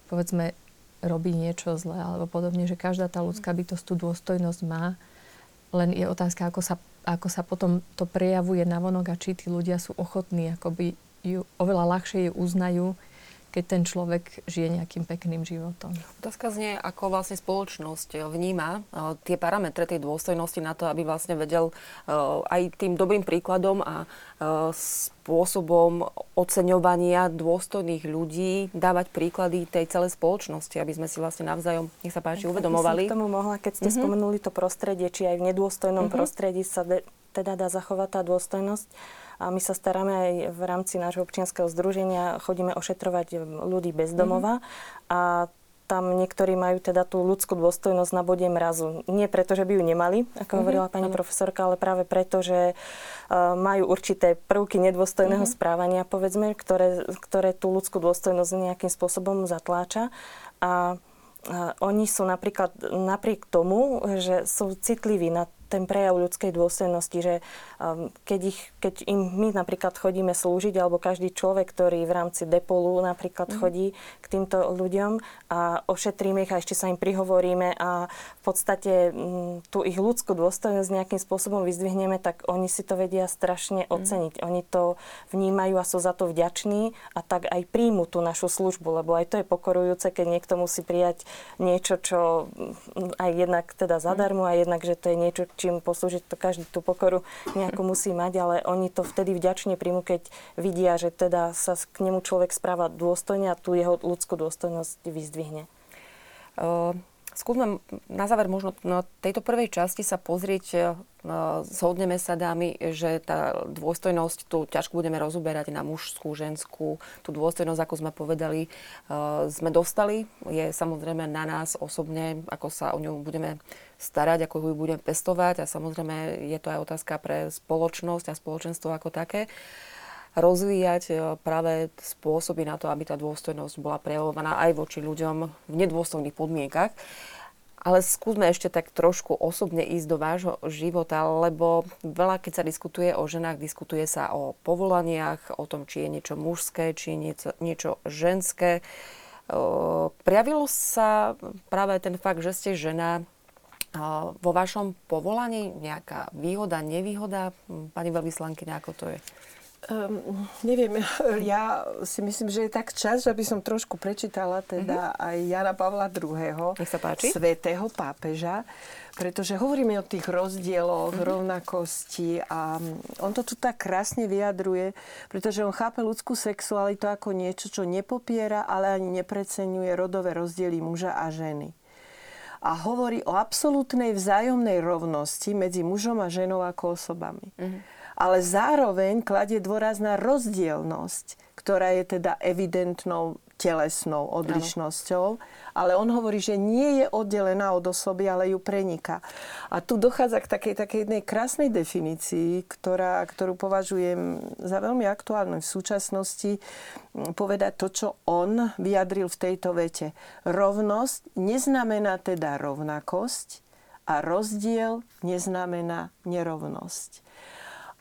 Speaker 3: povedzme robí niečo zlé alebo podobne, že každá tá ľudská bytosť tú dôstojnosť má, len je otázka, ako sa, ako sa potom to prejavuje na vonok a či tí ľudia sú ochotní akoby ju oveľa ľahšie ju uznajú, keď ten človek žije nejakým pekným životom.
Speaker 1: Otázka znie, ako vlastne spoločnosť vníma uh, tie parametre tej dôstojnosti na to, aby vlastne vedel uh, aj tým dobrým príkladom a uh, spôsobom oceňovania dôstojných ľudí dávať príklady tej celej spoločnosti, aby sme si vlastne navzájom, nech sa páči, uvedomovali.
Speaker 4: By som k tomu mohla, keď ste mm-hmm. spomenuli to prostredie, či aj v nedôstojnom mm-hmm. prostredí sa de- teda dá zachovať tá dôstojnosť a my sa staráme aj v rámci nášho občianského združenia, chodíme ošetrovať ľudí bez domova mm-hmm. a tam niektorí majú teda tú ľudskú dôstojnosť na bode mrazu. Nie preto, že by ju nemali, ako mm-hmm. hovorila pani mm-hmm. profesorka, ale práve preto, že uh, majú určité prvky nedôstojného mm-hmm. správania, povedzme, ktoré, ktoré tú ľudskú dôstojnosť nejakým spôsobom zatláča. A uh, oni sú napríklad napriek tomu, že sú citliví na ten prejav ľudskej dôstojnosti, že um, keď, ich, keď im my napríklad chodíme slúžiť, alebo každý človek, ktorý v rámci depolu napríklad mm. chodí k týmto ľuďom a ošetríme ich a ešte sa im prihovoríme a v podstate m, mm, tú ich ľudskú dôstojnosť nejakým spôsobom vyzdvihneme, tak oni si to vedia strašne mm. oceniť. Mm. Oni to vnímajú a sú za to vďační a tak aj príjmu tú našu službu, lebo aj to je pokorujúce, keď niekto musí prijať niečo, čo mm, aj jednak teda zadarmo a jednak, že to je niečo, čím poslúžiť, to každý tú pokoru nejako musí mať, ale oni to vtedy vďačne príjmu, keď vidia, že teda sa k nemu človek správa dôstojne a tú jeho ľudskú dôstojnosť vyzdvihne.
Speaker 1: Uh, skúsme na záver možno na tejto prvej časti sa pozrieť Zhodneme sa, dámy, že tá dôstojnosť, tu ťažko budeme rozoberať na mužskú, ženskú. Tú dôstojnosť, ako sme povedali, sme dostali. Je samozrejme na nás osobne, ako sa o ňu budeme starať, ako ju budeme pestovať. A samozrejme je to aj otázka pre spoločnosť a spoločenstvo ako také rozvíjať práve spôsoby na to, aby tá dôstojnosť bola prejavovaná aj voči ľuďom v nedôstojných podmienkach. Ale skúsme ešte tak trošku osobne ísť do vášho života, lebo veľa, keď sa diskutuje o ženách, diskutuje sa o povolaniach, o tom, či je niečo mužské, či je niečo, niečo ženské. Prijavilo sa práve ten fakt, že ste žena vo vašom povolaní nejaká výhoda, nevýhoda? Pani veľvyslankyňa, ako to je?
Speaker 2: Um, neviem, *laughs* ja si myslím, že je tak čas, že by som trošku prečítala teda uh-huh. aj Jana Pavla II.
Speaker 1: Nech sa páči.
Speaker 2: Svetého pápeža, pretože hovoríme o tých rozdieloch, uh-huh. rovnakosti a on to tu tak krásne vyjadruje, pretože on chápe ľudskú sexualitu ako niečo, čo nepopiera, ale ani nepreceňuje rodové rozdiely muža a ženy a hovorí o absolútnej vzájomnej rovnosti medzi mužom a ženou ako osobami. Uh-huh ale zároveň kladie dôraz na rozdielnosť, ktorá je teda evidentnou telesnou odlišnosťou, ale on hovorí, že nie je oddelená od osoby, ale ju preniká. A tu dochádza k takej, takej jednej krásnej definícii, ktorá, ktorú považujem za veľmi aktuálnu v súčasnosti, povedať to, čo on vyjadril v tejto vete. Rovnosť neznamená teda rovnakosť a rozdiel neznamená nerovnosť.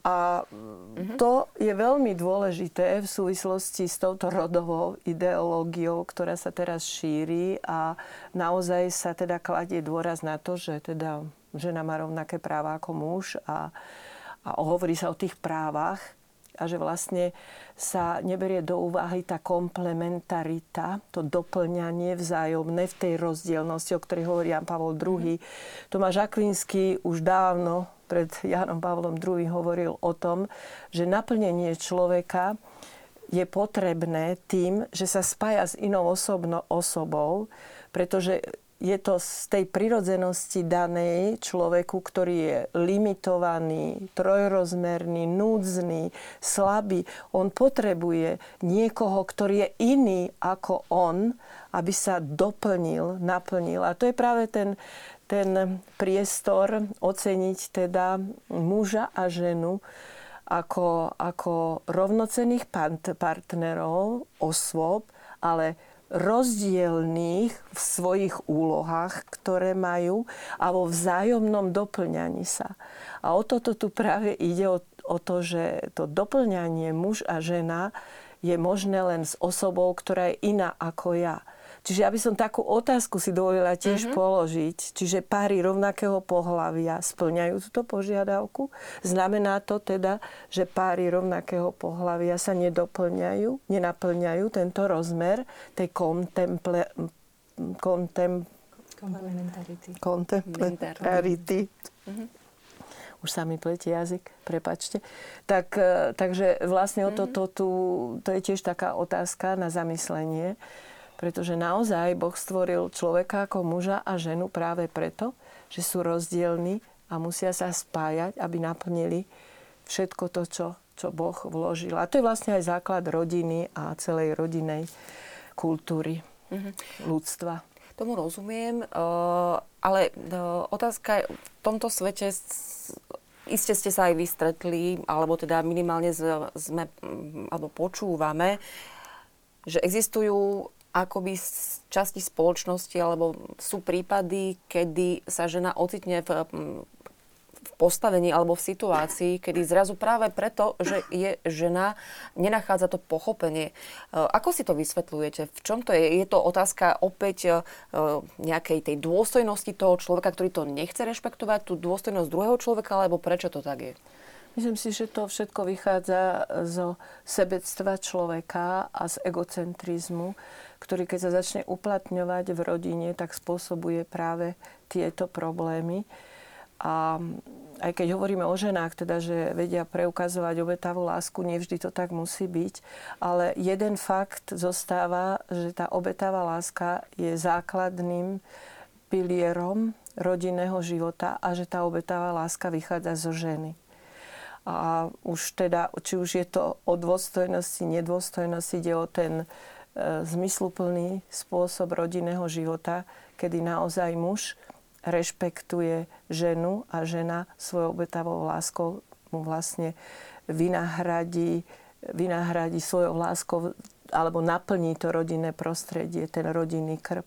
Speaker 2: A to je veľmi dôležité v súvislosti s touto rodovou ideológiou, ktorá sa teraz šíri a naozaj sa teda kladie dôraz na to, že teda žena má rovnaké práva ako muž a, a hovorí sa o tých právach a že vlastne sa neberie do úvahy tá komplementarita, to doplňanie vzájomné v tej rozdielnosti, o ktorej hovorí Jan Pavol II. Tomáš Akvinský už dávno pred Janom Pavlom II hovoril o tom, že naplnenie človeka je potrebné tým, že sa spája s inou osobno, osobou, pretože je to z tej prirodzenosti danej človeku, ktorý je limitovaný, trojrozmerný, núdzny, slabý. On potrebuje niekoho, ktorý je iný ako on, aby sa doplnil, naplnil. A to je práve ten, ten priestor oceniť teda muža a ženu ako, ako rovnocených partnerov, osôb, ale rozdielných v svojich úlohách, ktoré majú a vo vzájomnom doplňaní sa. A o toto tu práve ide, o, o to, že to doplňanie muž a žena je možné len s osobou, ktorá je iná ako ja. Čiže aby som takú otázku si dovolila tiež mm-hmm. položiť, čiže páry rovnakého pohľavia splňajú túto požiadavku. Znamená to teda, že páry rovnakého pohľavia sa nedoplňajú, nenaplňajú tento rozmer tej kontemple, kontem,
Speaker 3: komplementarity.
Speaker 2: Komplementarity. Mm-hmm už sa mi pletie jazyk, prepačte. Tak, e, takže vlastne mm-hmm. to, to, to, to je tiež taká otázka na zamyslenie, pretože naozaj Boh stvoril človeka ako muža a ženu práve preto, že sú rozdielni a musia sa spájať, aby naplnili všetko to, čo, čo Boh vložil. A to je vlastne aj základ rodiny a celej rodinej kultúry mm-hmm. ľudstva.
Speaker 1: Tomu rozumiem, eh, ale eh, otázka je, v tomto svete iste ste sa aj vystretli, alebo teda minimálne sme, alebo počúvame, že existujú akoby časti spoločnosti, alebo sú prípady, kedy sa žena ocitne v mm, postavení alebo v situácii, kedy zrazu práve preto, že je žena, nenachádza to pochopenie. E, ako si to vysvetľujete? V čom to je? Je to otázka opäť e, nejakej tej dôstojnosti toho človeka, ktorý to nechce rešpektovať, tú dôstojnosť druhého človeka, alebo prečo to tak je?
Speaker 2: Myslím si, že to všetko vychádza zo sebectva človeka a z egocentrizmu, ktorý keď sa začne uplatňovať v rodine, tak spôsobuje práve tieto problémy. A aj keď hovoríme o ženách, teda, že vedia preukazovať obetavú lásku, nevždy to tak musí byť, ale jeden fakt zostáva, že tá obetavá láska je základným pilierom rodinného života a že tá obetavá láska vychádza zo ženy. A už teda, či už je to o dôstojnosti, nedôstojnosti, ide o ten zmysluplný spôsob rodinného života, kedy naozaj muž rešpektuje ženu a žena svojou obetavou láskou mu vlastne vynahradí, vynahradí svojou láskou alebo naplní to rodinné prostredie, ten rodinný krb.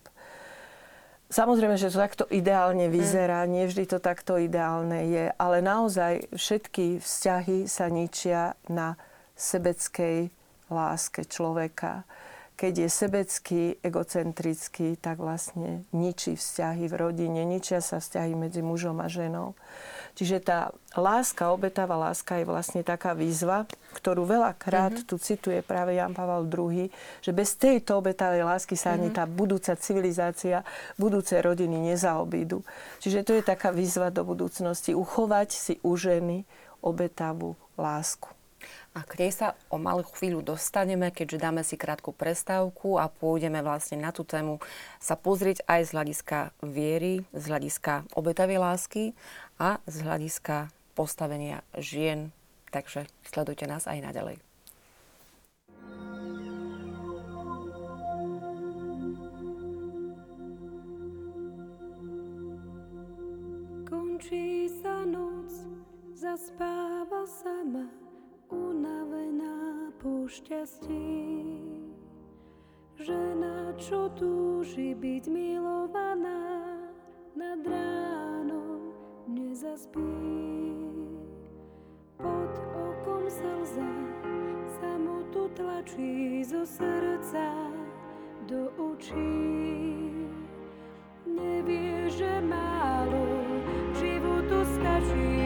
Speaker 2: Samozrejme, že to takto ideálne vyzerá, mm. nevždy to takto ideálne je, ale naozaj všetky vzťahy sa ničia na sebeckej láske človeka keď je sebecký, egocentrický, tak vlastne ničí vzťahy v rodine, ničia sa vzťahy medzi mužom a ženou. Čiže tá láska, obetavá láska je vlastne taká výzva, ktorú veľakrát mm-hmm. tu cituje práve Jan Pavel II, že bez tejto obetavej lásky sa mm-hmm. ani mhm. tá budúca civilizácia, budúce rodiny nezaobídu. Čiže to je taká výzva do budúcnosti, uchovať si u ženy obetavú lásku.
Speaker 1: A k nej sa o malú chvíľu dostaneme, keďže dáme si krátku prestávku a pôjdeme vlastne na tú tému sa pozrieť aj z hľadiska viery, z hľadiska obetavej lásky a z hľadiska postavenia žien. Takže sledujte nás aj naďalej. Končí sa noc, zaspáva sama unavená po šťastí. Žena, čo túži byť milovaná, nad ránom nezaspí. Pod okom slza samotu tlačí zo srdca do očí. Nevie, že málo životu stačí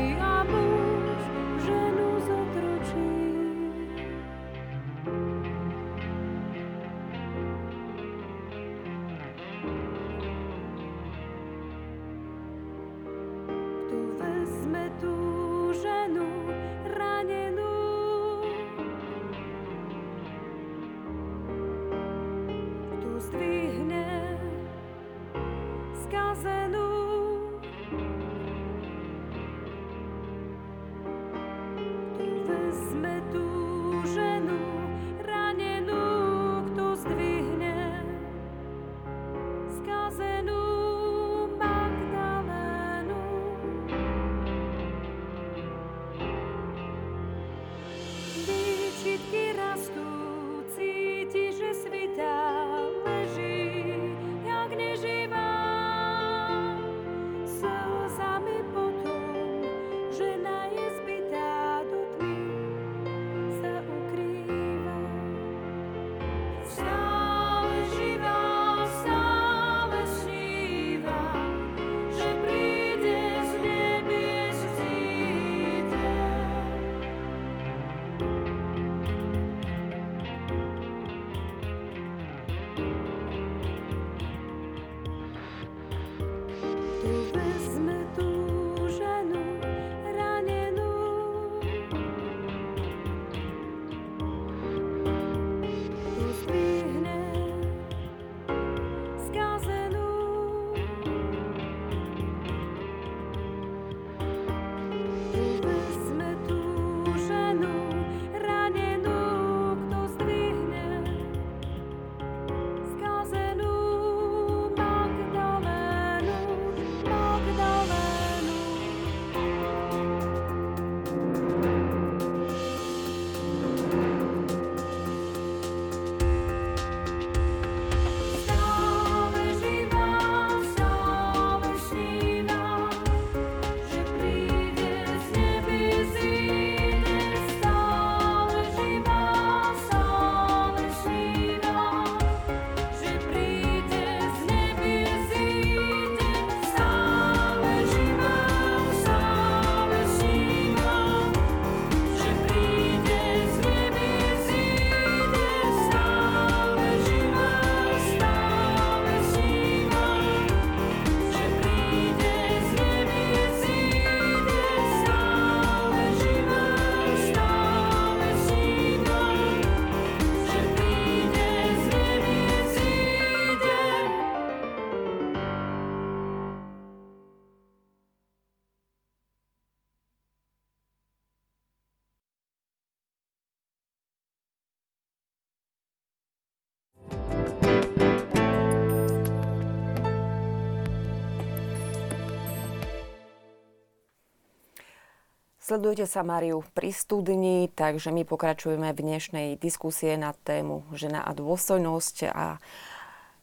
Speaker 1: Sledujete sa Mariu pri studni, takže my pokračujeme v dnešnej diskusie na tému žena a dôstojnosť a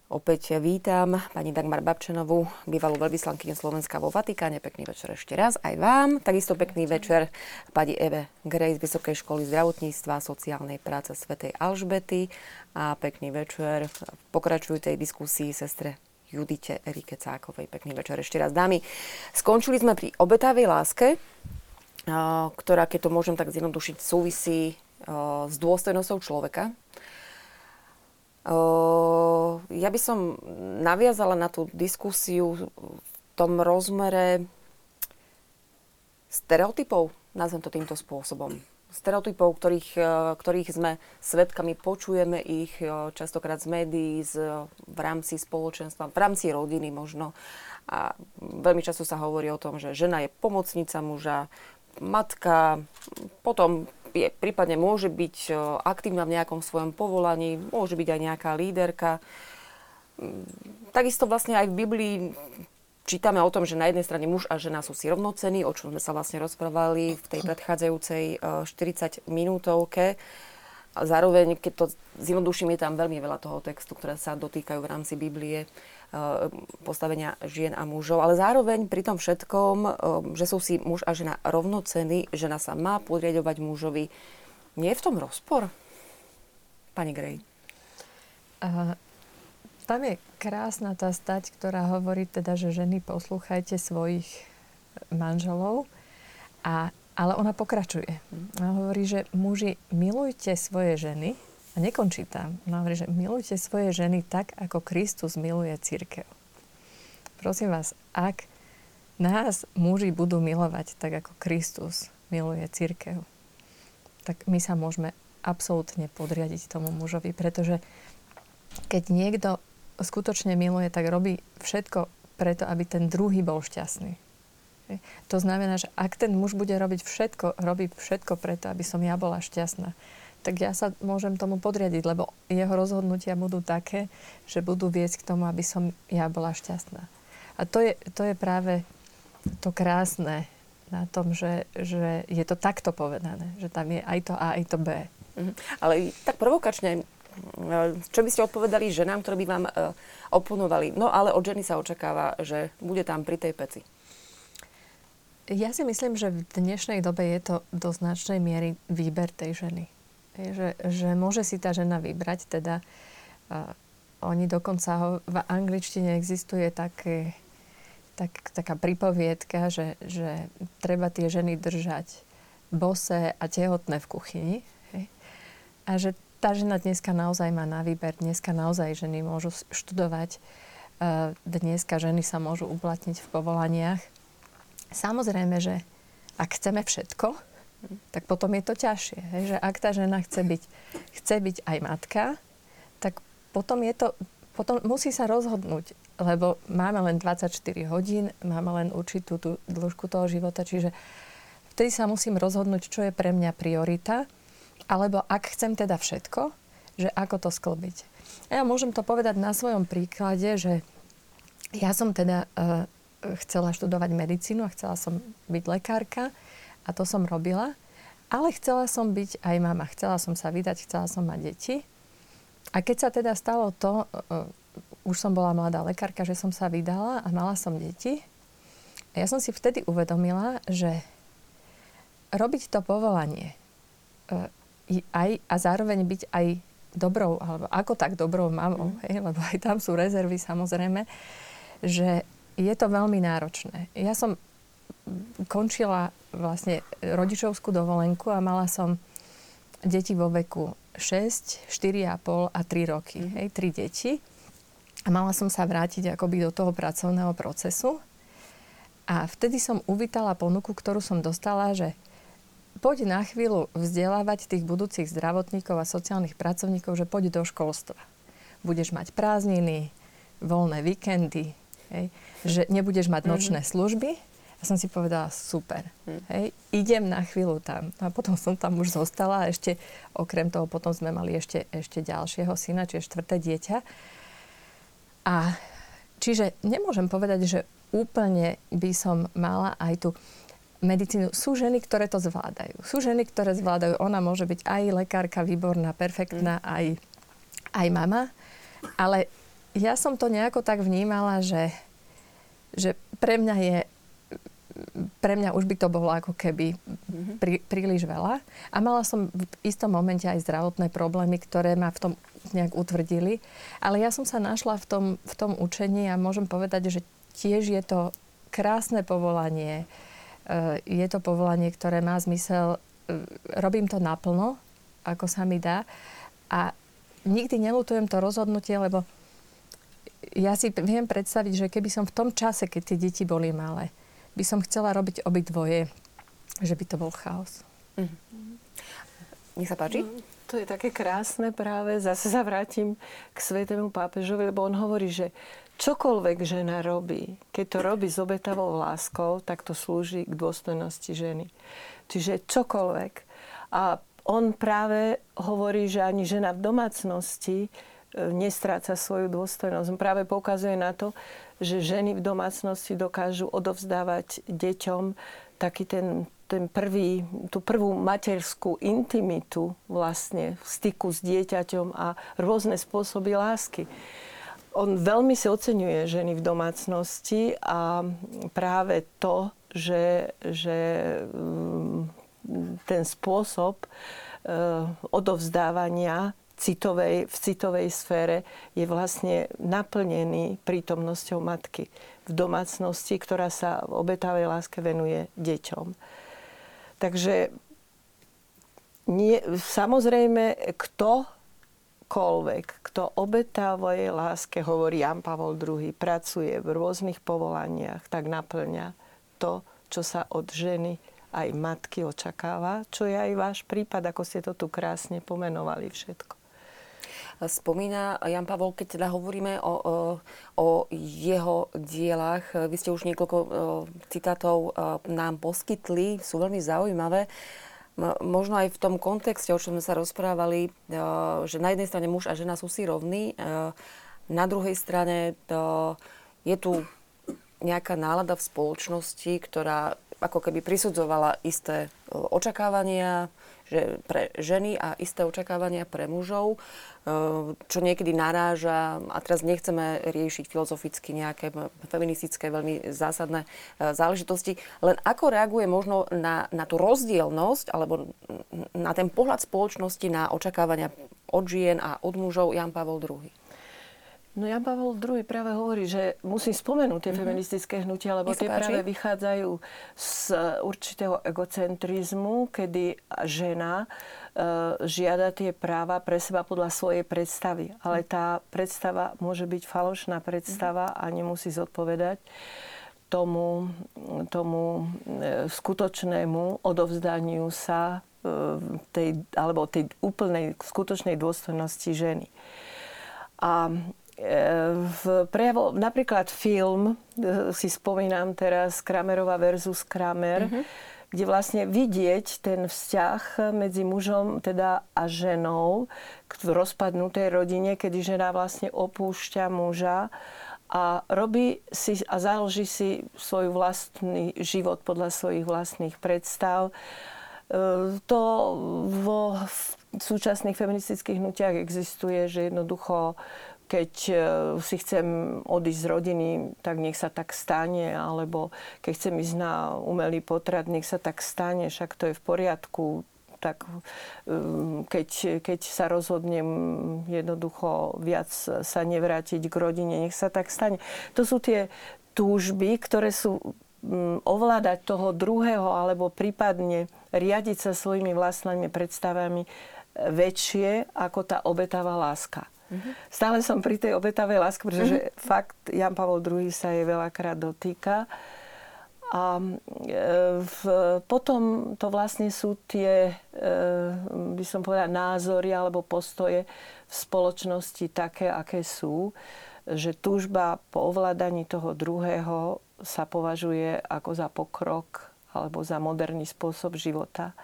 Speaker 1: opäť vítam pani Dagmar Babčenovú, bývalú veľvyslankyňu Slovenska vo Vatikáne. Pekný večer ešte raz aj vám. Takisto pekný večer pani Eve Grej z Vysokej školy zdravotníctva a sociálnej práce Svetej Alžbety a pekný večer pokračujúcej diskusii sestre Judite Erike Cákovej. Pekný večer ešte raz, dámy. Skončili sme pri obetavej láske ktorá, keď to môžem tak zjednodušiť, súvisí s dôstojnosťou človeka. Ja by som naviazala na tú diskusiu v tom rozmere stereotypov, nazvem to týmto spôsobom. Stereotypov, ktorých, ktorých sme svetkami, počujeme ich častokrát z médií, z, v rámci spoločenstva, v rámci rodiny možno. A veľmi často sa hovorí o tom, že žena je pomocnica muža, matka, potom je, prípadne môže byť e, aktívna v nejakom svojom povolaní, môže byť aj nejaká líderka. Mm, takisto vlastne aj v Biblii čítame o tom, že na jednej strane muž a žena sú si rovnocení, o čom sme sa vlastne rozprávali v tej predchádzajúcej 40 e, minútovke. A zároveň, keď to zjednoduším, je tam veľmi veľa toho textu, ktoré sa dotýkajú v rámci Biblie postavenia žien a mužov, ale zároveň pri tom všetkom, eh, že sú si muž a žena rovnocení, žena sa má podriadovať mužovi. Nie je v tom rozpor? Pani Grej. Uh,
Speaker 3: tam je krásna tá stať, ktorá hovorí teda, že ženy poslúchajte svojich manželov, a, ale ona pokračuje. Ona hovorí, že muži milujte svoje ženy, a nekončí tam. Hovorí, že milujte svoje ženy tak, ako Kristus miluje církev. Prosím vás, ak nás muži budú milovať tak, ako Kristus miluje církev, tak my sa môžeme absolútne podriadiť tomu mužovi, pretože keď niekto skutočne miluje, tak robí všetko preto, aby ten druhý bol šťastný. To znamená, že ak ten muž bude robiť všetko, robí všetko preto, aby som ja bola šťastná, tak ja sa môžem tomu podriadiť, lebo jeho rozhodnutia budú také, že budú viesť k tomu, aby som ja bola šťastná. A to je, to je práve to krásne na tom, že, že je to takto povedané, že tam je aj to A, aj to B.
Speaker 1: Mhm. Ale tak provokačne, čo by ste odpovedali ženám, ktoré by vám uh, oponovali? No ale od ženy sa očakáva, že bude tam pri tej peci.
Speaker 3: Ja si myslím, že v dnešnej dobe je to do značnej miery výber tej ženy. Že, že môže si tá žena vybrať, teda uh, oni dokonca ho, v angličtine existuje také, tak, taká pripoviedka, že, že treba tie ženy držať bose a tehotné v kuchyni. Hej? A že tá žena dneska naozaj má na výber, dneska naozaj ženy môžu študovať dneska ženy sa môžu uplatniť v povolaniach. Samozrejme, že ak chceme všetko, tak potom je to ťažšie. Hej? Že ak tá žena chce byť, chce byť aj matka, tak potom je to, potom musí sa rozhodnúť, lebo máme len 24 hodín, máme len určitú tú dĺžku toho života, čiže vtedy sa musím rozhodnúť, čo je pre mňa priorita, alebo ak chcem teda všetko, že ako to sklbiť. Ja môžem to povedať na svojom príklade, že ja som teda uh, chcela študovať medicínu a chcela som byť lekárka a to som robila, ale chcela som byť aj mama, chcela som sa vydať, chcela som mať deti. A keď sa teda stalo to, uh, už som bola mladá lekárka, že som sa vydala a mala som deti, a ja som si vtedy uvedomila, že robiť to povolanie uh, aj, a zároveň byť aj dobrou, alebo ako tak dobrou mamou, mm. hej, lebo aj tam sú rezervy samozrejme, že je to veľmi náročné. Ja som končila vlastne rodičovskú dovolenku a mala som deti vo veku 6, 4,5 a 3 roky. Mm. Hej, 3 deti. A mala som sa vrátiť akoby do toho pracovného procesu. A vtedy som uvítala ponuku, ktorú som dostala, že poď na chvíľu vzdelávať tých budúcich zdravotníkov a sociálnych pracovníkov, že poď do školstva. Budeš mať prázdniny, voľné víkendy, hej? že nebudeš mať nočné mm-hmm. služby. A som si povedala, super, mm. hej? idem na chvíľu tam. A potom som tam už zostala a ešte, okrem toho, potom sme mali ešte, ešte ďalšieho syna, čiže štvrté dieťa. A čiže nemôžem povedať, že úplne by som mala aj tu medicínu. Sú ženy, ktoré to zvládajú. Sú ženy, ktoré zvládajú. Ona môže byť aj lekárka výborná, perfektná, mm. aj, aj mama. Ale ja som to nejako tak vnímala, že, že pre mňa je pre mňa už by to bolo ako keby mm-hmm. prí, príliš veľa. A mala som v istom momente aj zdravotné problémy, ktoré ma v tom nejak utvrdili. Ale ja som sa našla v tom, v tom učení a môžem povedať, že tiež je to krásne povolanie. Eh, je to povolanie, ktoré má zmysel, eh, robím to naplno, ako sa mi dá. A nikdy nelutujem to rozhodnutie, lebo ja si viem predstaviť, že keby som v tom čase, keď tie deti boli malé, by som chcela robiť obidvoje, že by to bol chaos. Mm-hmm.
Speaker 1: Nech sa páči.
Speaker 2: Mm, to je také krásne práve. Zase sa vrátim k svetému pápežovi, lebo on hovorí, že čokoľvek žena robí, keď to robí s obetavou láskou, tak to slúži k dôstojnosti ženy. Čiže čokoľvek. A on práve hovorí, že ani žena v domácnosti nestráca svoju dôstojnosť. Práve poukazuje na to, že ženy v domácnosti dokážu odovzdávať deťom taký ten, ten prvý, tú prvú materskú intimitu vlastne v styku s dieťaťom a rôzne spôsoby lásky on veľmi si oceňuje ženy v domácnosti a práve to, že, že mm, ten spôsob e, odovzdávania citovej, v citovej sfére je vlastne naplnený prítomnosťou matky v domácnosti, ktorá sa v obetavej láske venuje deťom. Takže nie, samozrejme, kto ktokoľvek, kto obetávoj láske, hovorí Jan Pavol II, pracuje v rôznych povolaniach, tak naplňa to, čo sa od ženy aj matky očakáva, čo je aj váš prípad, ako ste to tu krásne pomenovali všetko.
Speaker 1: Spomína. Jan Pavol, keď teda hovoríme o, o, jeho dielach, vy ste už niekoľko citátov nám poskytli, sú veľmi zaujímavé. Možno aj v tom kontexte, o čom sme sa rozprávali, že na jednej strane muž a žena sú si rovní, na druhej strane to, je tu nejaká nálada v spoločnosti, ktorá ako keby prisudzovala isté očakávania, že pre ženy a isté očakávania pre mužov, eh, čo niekedy naráža, a teraz nechceme riešiť filozoficky nejaké feministické, veľmi zásadné eh, záležitosti, len ako reaguje možno na, na tú rozdielnosť alebo na ten pohľad spoločnosti na očakávania od žien a od mužov Jan Pavel II?
Speaker 2: No ja Pavel II práve hovorí, že musím spomenúť tie mm-hmm. feministické hnutia, lebo tie práve vychádzajú z určitého egocentrizmu, kedy žena uh, žiada tie práva pre seba podľa svojej predstavy. Ale tá predstava môže byť falošná predstava a nemusí zodpovedať tomu, tomu e, skutočnému odovzdaniu sa e, tej, alebo tej úplnej skutočnej dôstojnosti ženy. A v prejavo, napríklad film, e, si spomínam teraz Kramerova versus Kramer, mm-hmm. kde vlastne vidieť ten vzťah medzi mužom teda a ženou v rozpadnutej rodine, kedy žena vlastne opúšťa muža a robí si a založí si svoj vlastný život podľa svojich vlastných predstav. E, to vo súčasných feministických hnutiach existuje, že jednoducho keď e, si chcem odísť z rodiny, tak nech sa tak stane, alebo keď chcem ísť na umelý potrat, nech sa tak stane, však to je v poriadku. Tak e, keď, keď sa rozhodnem jednoducho viac sa nevrátiť k rodine, nech sa tak stane. To sú tie túžby, ktoré sú ovládať toho druhého alebo prípadne riadiť sa svojimi vlastnými predstavami väčšie ako tá obetavá láska. Mm-hmm. Stále som pri tej obetavej láske, pretože mm-hmm. fakt Jan Pavel II sa jej veľakrát dotýka. A e, v, potom to vlastne sú tie, e, by som povedala, názory alebo postoje v spoločnosti také, aké sú, že túžba po ovládaní toho druhého sa považuje ako za pokrok alebo za moderný spôsob života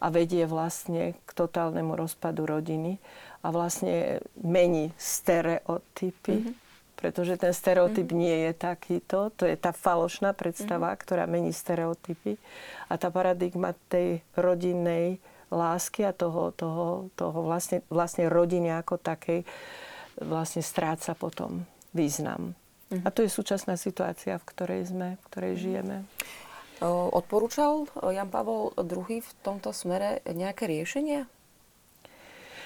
Speaker 2: a vedie vlastne k totálnemu rozpadu rodiny a vlastne mení stereotypy. Mm-hmm. Pretože ten stereotyp mm-hmm. nie je takýto. To je tá falošná predstava, mm-hmm. ktorá mení stereotypy. A tá paradigma tej rodinnej lásky a toho, toho, toho vlastne, vlastne rodiny ako takej vlastne stráca potom význam. Mm-hmm. A to je súčasná situácia, v ktorej sme, v ktorej mm-hmm. žijeme.
Speaker 1: Odporúčal Jan Pavol II v tomto smere nejaké riešenia?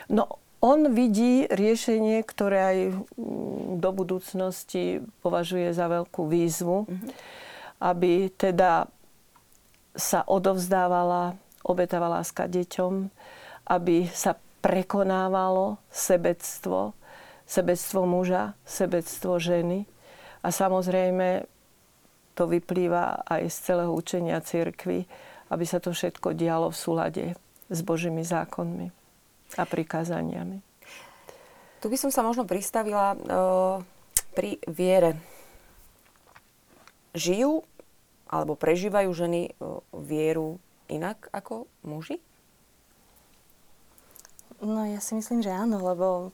Speaker 2: No, on vidí riešenie, ktoré aj mm, do budúcnosti považuje za veľkú výzvu, mm-hmm. aby teda sa odovzdávala obetavá láska deťom, aby sa prekonávalo sebectvo, sebectvo muža, sebectvo ženy. A samozrejme to vyplýva aj z celého učenia cirkvy, aby sa to všetko dialo v súlade s Božími zákonmi a prikázaniami.
Speaker 1: Tu by som sa možno pristavila uh, pri viere. Žijú alebo prežívajú ženy uh, vieru inak ako muži?
Speaker 4: No ja si myslím, že áno, lebo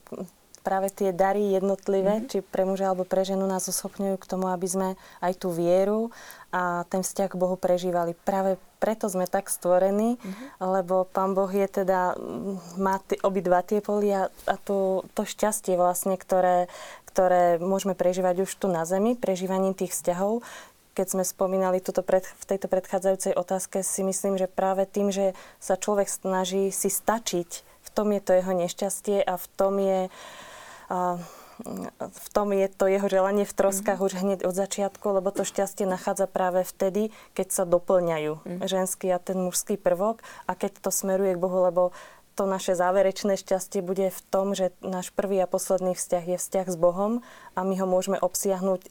Speaker 4: práve tie dary jednotlivé, mm-hmm. či pre muža alebo pre ženu nás oschopňujú k tomu, aby sme aj tú vieru a ten vzťah k Bohu prežívali. Práve preto sme tak stvorení, mm-hmm. lebo Pán Boh je teda, má t- obidva tie polia a to, to šťastie vlastne, ktoré, ktoré môžeme prežívať už tu na Zemi, prežívaním tých vzťahov, keď sme spomínali tuto pred, v tejto predchádzajúcej otázke, si myslím, že práve tým, že sa človek snaží si stačiť, v tom je to jeho nešťastie a v tom je uh, v tom je to jeho želanie v troskách mm-hmm. už hneď od začiatku, lebo to šťastie nachádza práve vtedy, keď sa doplňajú mm-hmm. ženský a ten mužský prvok a keď to smeruje k Bohu, lebo to naše záverečné šťastie bude v tom, že náš prvý a posledný vzťah je vzťah s Bohom a my ho môžeme obsiahnuť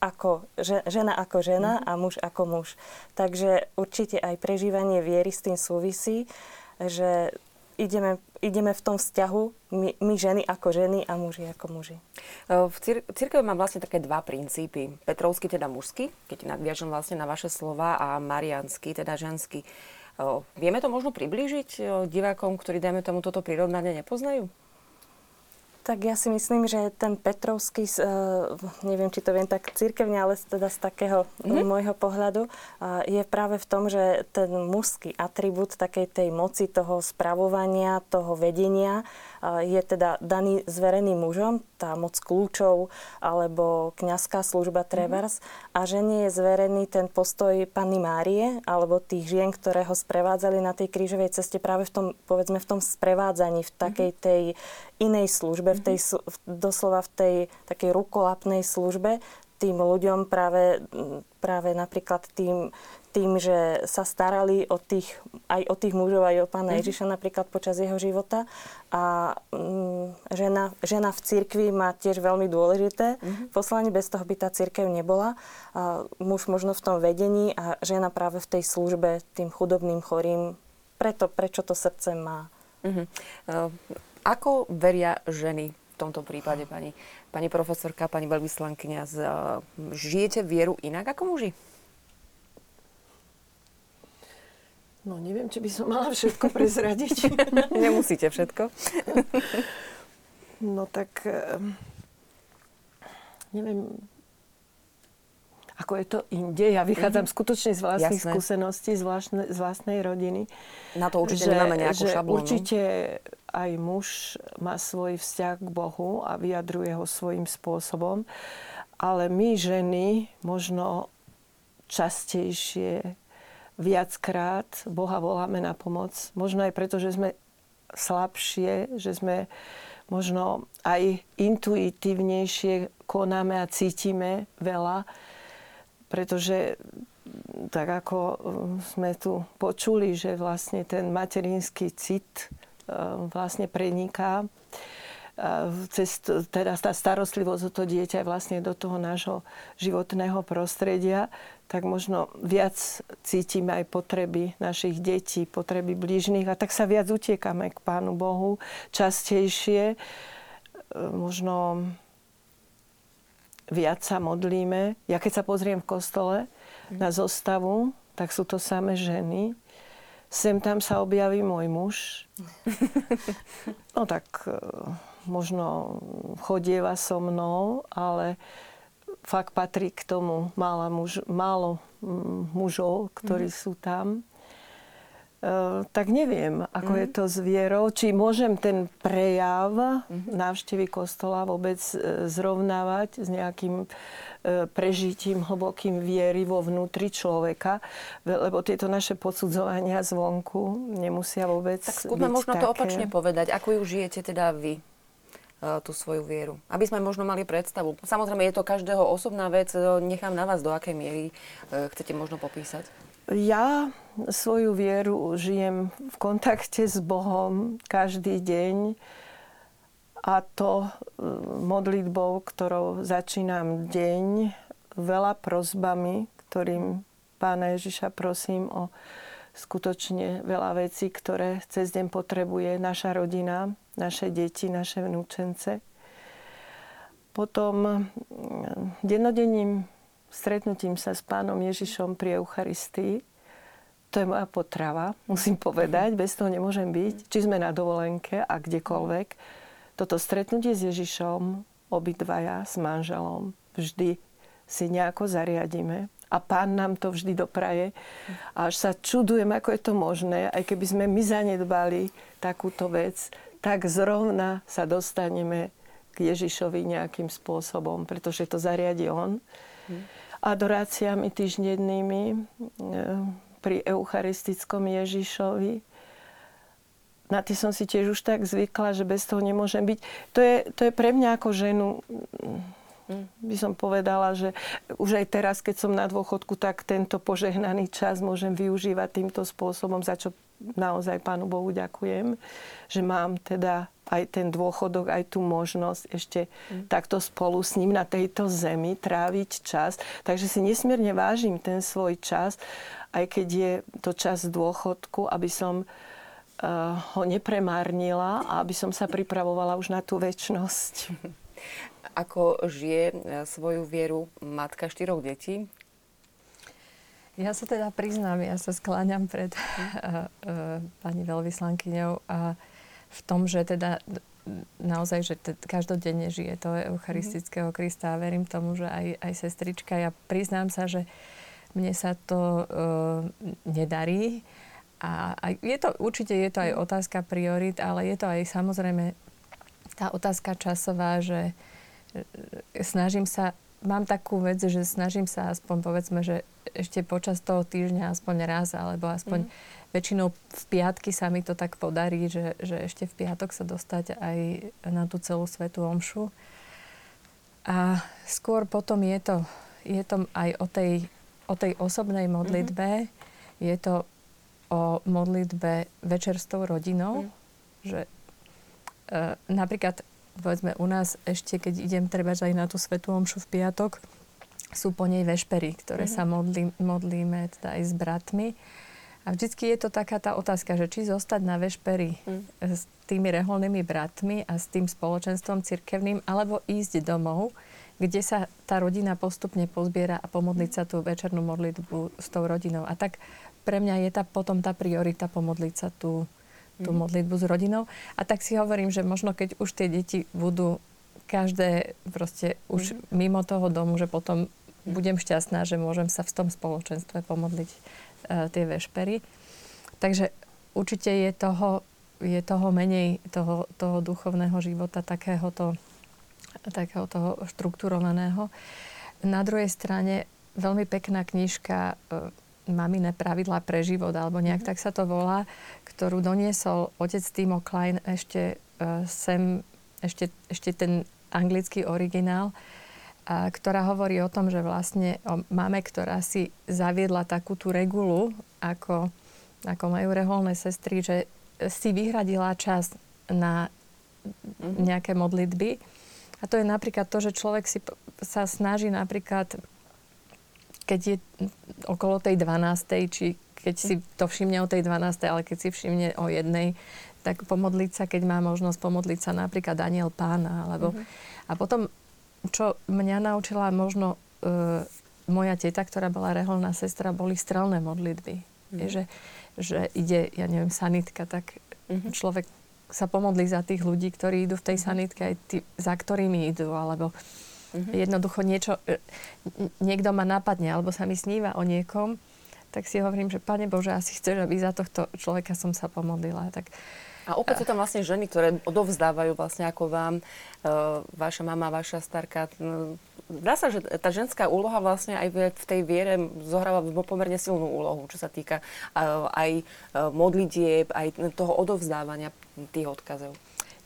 Speaker 4: ako žena ako žena mm-hmm. a muž ako muž. Takže určite aj prežívanie viery s tým súvisí, že ideme, ideme v tom vzťahu, my, my ženy ako ženy a muži ako muži.
Speaker 1: V cir- církev má vlastne také dva princípy. Petrovský, teda mužský, keď nadviažem vlastne na vaše slova, a marianský, teda ženský. Vieme to možno priblížiť divákom, ktorí, dajme tomu, toto prirovnanie nepoznajú?
Speaker 4: Tak ja si myslím, že ten Petrovský, neviem, či to viem tak církevne, ale teda z takého mm-hmm. môjho pohľadu, je práve v tom, že ten mužský atribút takej tej moci, toho spravovania, toho vedenia je teda daný zverený mužom, tá moc kľúčov alebo kňazská služba Trevers mm-hmm. a že nie je zverený ten postoj Panny Márie alebo tých žien, ktoré ho sprevádzali na tej krížovej ceste práve v tom, povedzme, v tom sprevádzaní, v takej mhm. tej inej službe, v tej, doslova v tej takej rukolapnej službe, tým ľuďom práve, práve napríklad tým, tým, že sa starali o tých, aj o tých mužov, aj o pána mm-hmm. Ježiša napríklad počas jeho života. A mm, žena, žena v cirkvi má tiež veľmi dôležité mm-hmm. poslanie, bez toho by tá cirkev nebola. A muž možno v tom vedení a žena práve v tej službe tým chudobným, chorým. Preto, prečo to srdce má. Mm-hmm.
Speaker 1: Ako veria ženy v tomto prípade, pani, pani profesorka, pani veľvyslankyňa? Uh, žijete vieru inak ako muži?
Speaker 2: No neviem, či by som mala všetko prezradiť. *laughs*
Speaker 1: Nemusíte všetko.
Speaker 2: no tak ehm, neviem, ako je to inde. Ja vychádzam mm-hmm. skutočne z vlastných Jasné. skúseností, z, vlastne, z vlastnej rodiny.
Speaker 1: Na to určite že, nemáme nejakú
Speaker 2: že
Speaker 1: šablónu.
Speaker 2: Určite aj muž má svoj vzťah k Bohu a vyjadruje ho svojím spôsobom. Ale my ženy možno častejšie viackrát Boha voláme na pomoc. Možno aj preto, že sme slabšie, že sme možno aj intuitívnejšie konáme a cítime veľa, pretože tak ako um, sme tu počuli, že vlastne ten materinský cit um, vlastne preniká cez, teda tá starostlivosť o to dieťa vlastne do toho nášho životného prostredia, tak možno viac cítime aj potreby našich detí, potreby blížnych a tak sa viac utiekame k Pánu Bohu častejšie. E, možno viac sa modlíme. Ja keď sa pozriem v kostole na zostavu, tak sú to samé ženy. Sem tam sa objaví môj muž. *laughs* No tak e, možno chodieva so mnou, ale fakt patrí k tomu málo, muž, málo mužov, ktorí mm. sú tam. Uh, tak neviem, ako mm. je to s vierou. Či môžem ten prejav mm. návštevy kostola vôbec uh, zrovnávať s nejakým uh, prežitím hlbokým viery vo vnútri človeka, lebo tieto naše posudzovania zvonku nemusia vôbec Tak skúsme
Speaker 1: možno
Speaker 2: také.
Speaker 1: to opačne povedať. Ako ju žijete teda vy? Tú svoju vieru. Aby sme možno mali predstavu. Samozrejme, je to každého osobná vec. Nechám na vás, do akej miery chcete možno popísať.
Speaker 2: Ja svoju vieru žijem v kontakte s Bohom každý deň a to modlitbou, ktorou začínam deň, veľa prozbami, ktorým Pána Ježiša prosím o skutočne veľa vecí, ktoré cez deň potrebuje naša rodina, naše deti, naše vnúčence. Potom mm, dennodenným stretnutím sa s pánom Ježišom pri Eucharistii, to je moja potrava, musím povedať, bez toho nemôžem byť, či sme na dovolenke a kdekoľvek. Toto stretnutie s Ježišom, obidvaja s manželom, vždy si nejako zariadíme a pán nám to vždy dopraje. A až sa čudujem, ako je to možné, aj keby sme my zanedbali takúto vec, tak zrovna sa dostaneme k Ježišovi nejakým spôsobom, pretože to zariadi on. Adoráciami týždennými e, pri eucharistickom Ježišovi. Na tie som si tiež už tak zvykla, že bez toho nemôžem byť. To je, to je pre mňa ako ženu by som povedala, že už aj teraz, keď som na dôchodku, tak tento požehnaný čas môžem využívať týmto spôsobom, za čo naozaj Pánu Bohu ďakujem, že mám teda aj ten dôchodok, aj tú možnosť ešte mm. takto spolu s ním na tejto zemi tráviť čas. Takže si nesmierne vážim ten svoj čas, aj keď je to čas dôchodku, aby som uh, ho nepremárnila a aby som sa pripravovala už na tú väčnosť. *laughs*
Speaker 1: Ako žije e, svoju vieru matka štyroch detí?
Speaker 3: Ja sa teda priznám, ja sa skláňam pred uh, uh, pani veľvyslankyňou a v tom, že teda naozaj, že te, každodenne žije to eucharistického Krista a verím tomu, že aj, aj sestrička. Ja priznám sa, že mne sa to uh, nedarí. A, a je to, určite je to aj otázka priorit, ale je to aj samozrejme tá otázka časová, že e, snažím sa, mám takú vec, že snažím sa aspoň povedzme, že ešte počas toho týždňa aspoň raz, alebo aspoň mm väčšinou v piatky sa mi to tak podarí, že, že ešte v piatok sa dostať aj na tú celú svetú omšu. A skôr potom je to, je to aj o tej, o tej osobnej modlitbe. Mm-hmm. Je to o modlitbe večer s tou rodinou. Mm. Že e, napríklad, povedzme, u nás ešte, keď idem treba aj na tú svetú omšu v piatok, sú po nej vešpery, ktoré mm-hmm. sa modlí, modlíme teda aj s bratmi. A vždycky je to taká tá otázka, že či zostať na vešperi mm. s tými reholnými bratmi a s tým spoločenstvom cirkevným, alebo ísť domov, kde sa tá rodina postupne pozbiera a pomodliť sa tú večernú modlitbu s tou rodinou. A tak pre mňa je tá, potom tá priorita pomodliť sa tú, tú mm. modlitbu s rodinou. A tak si hovorím, že možno keď už tie deti budú každé proste už mm. mimo toho domu, že potom mm. budem šťastná, že môžem sa v tom spoločenstve pomodliť uh, tie vešpery. Takže určite je toho, je toho menej toho, toho duchovného života takéhoto, takého toho štrukturovaného. Na druhej strane veľmi pekná knižka uh, Maminé pravidlá pre život, alebo nejak mm-hmm. tak sa to volá, ktorú doniesol otec Timo Klein ešte uh, sem, ešte, ešte ten anglický originál a ktorá hovorí o tom, že vlastne o mame, ktorá si zaviedla takú tú regulu, ako, ako majú reholné sestry, že si vyhradila čas na mhm. nejaké modlitby. A to je napríklad to, že človek si sa snaží napríklad, keď je okolo tej 12. či keď si to všimne o tej 12. ale keď si všimne o jednej, tak pomodliť sa, keď má možnosť pomodliť sa napríklad Daniel Pána. Alebo... Mm-hmm. A potom čo mňa naučila možno e, moja teta, ktorá bola reholná sestra, boli strelné modlitby. Mm. Je, že, že ide, ja neviem, sanitka, tak mm-hmm. človek sa pomodlí za tých ľudí, ktorí idú v tej mhm. sanitke, aj tí, za ktorými idú, alebo mm-hmm. jednoducho niečo, e, niekto ma napadne, alebo sa mi sníva o niekom, tak si hovorím, že Pane Bože, asi chceš, aby za tohto človeka som sa pomodlila. Tak,
Speaker 1: a opäť sú tam vlastne ženy, ktoré odovzdávajú vlastne ako vám, e, vaša mama, vaša starka. Dá sa, že tá ženská úloha vlastne aj v tej viere zohráva pomerne silnú úlohu, čo sa týka e, aj e, modlitieb, aj toho odovzdávania tých odkazov.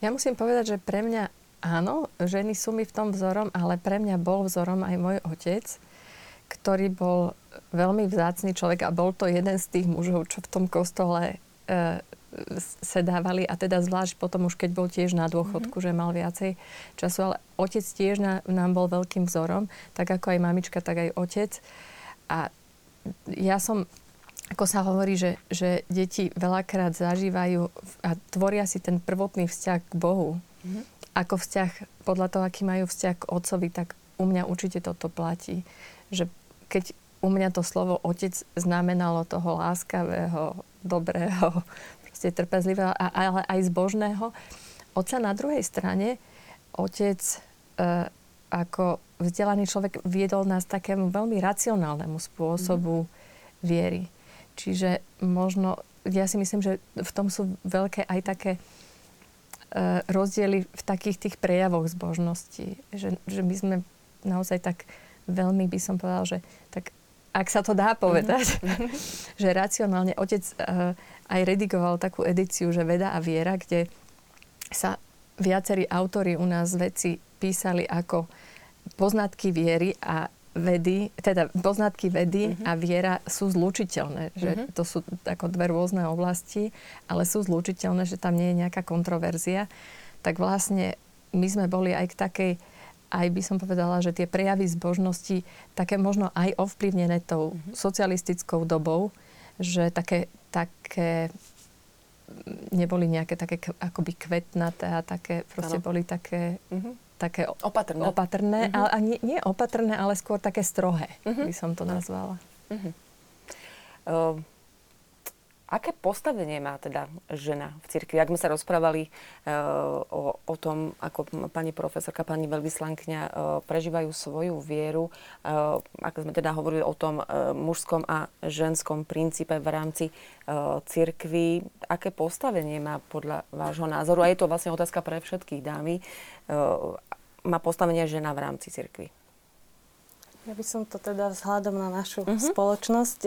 Speaker 3: Ja musím povedať, že pre mňa áno, ženy sú mi v tom vzorom, ale pre mňa bol vzorom aj môj otec, ktorý bol veľmi vzácný človek a bol to jeden z tých mužov, čo v tom kostole e, sedávali a teda zvlášť potom už keď bol tiež na dôchodku, mm-hmm. že mal viacej času, ale otec tiež na, nám bol veľkým vzorom, tak ako aj mamička, tak aj otec. A ja som, ako sa hovorí, že, že deti veľakrát zažívajú a tvoria si ten prvotný vzťah k Bohu. Mm-hmm. Ako vzťah, podľa toho, aký majú vzťah k otcovi, tak u mňa určite toto platí. Že keď u mňa to slovo otec znamenalo toho láskavého, dobrého, proste trpezlivého, ale aj zbožného. Oca na druhej strane, otec e, ako vzdelaný človek viedol nás takému veľmi racionálnemu spôsobu mm. viery. Čiže možno, ja si myslím, že v tom sú veľké aj také e, rozdiely v takých tých prejavoch zbožnosti. Že, že my sme naozaj tak veľmi, by som povedal, že tak ak sa to dá povedať, mm-hmm. *laughs* že racionálne otec uh, aj redigoval takú edíciu, že Veda a viera, kde sa viacerí autory u nás veci písali ako poznatky viery a vedy, teda poznatky vedy mm-hmm. a viera sú zlučiteľné. Že mm-hmm. to sú ako dve rôzne oblasti, ale sú zlučiteľné, že tam nie je nejaká kontroverzia. Tak vlastne my sme boli aj k takej aj by som povedala, že tie prejavy zbožnosti také možno aj ovplyvnené tou mm-hmm. socialistickou dobou, že také, také neboli nejaké také akoby kvetnaté a také, proste ano. boli také, mm-hmm. také
Speaker 1: opatrné,
Speaker 3: opatrné mm-hmm. ale a nie, nie opatrné, ale skôr také strohé, mm-hmm. by som to nazvala. Mm-hmm.
Speaker 1: Uh, Aké postavenie má teda žena v cirkvi? Ak sme sa rozprávali uh, o, o tom, ako pani profesorka, pani veľvyslankňa uh, prežívajú svoju vieru, uh, ako sme teda hovorili o tom uh, mužskom a ženskom princípe v rámci uh, cirkvi, aké postavenie má podľa vášho názoru? A je to vlastne otázka pre všetkých dámy. Uh, má postavenie žena v rámci cirkvi?
Speaker 4: Ja by som to teda vzhľadom na našu uh-huh. spoločnosť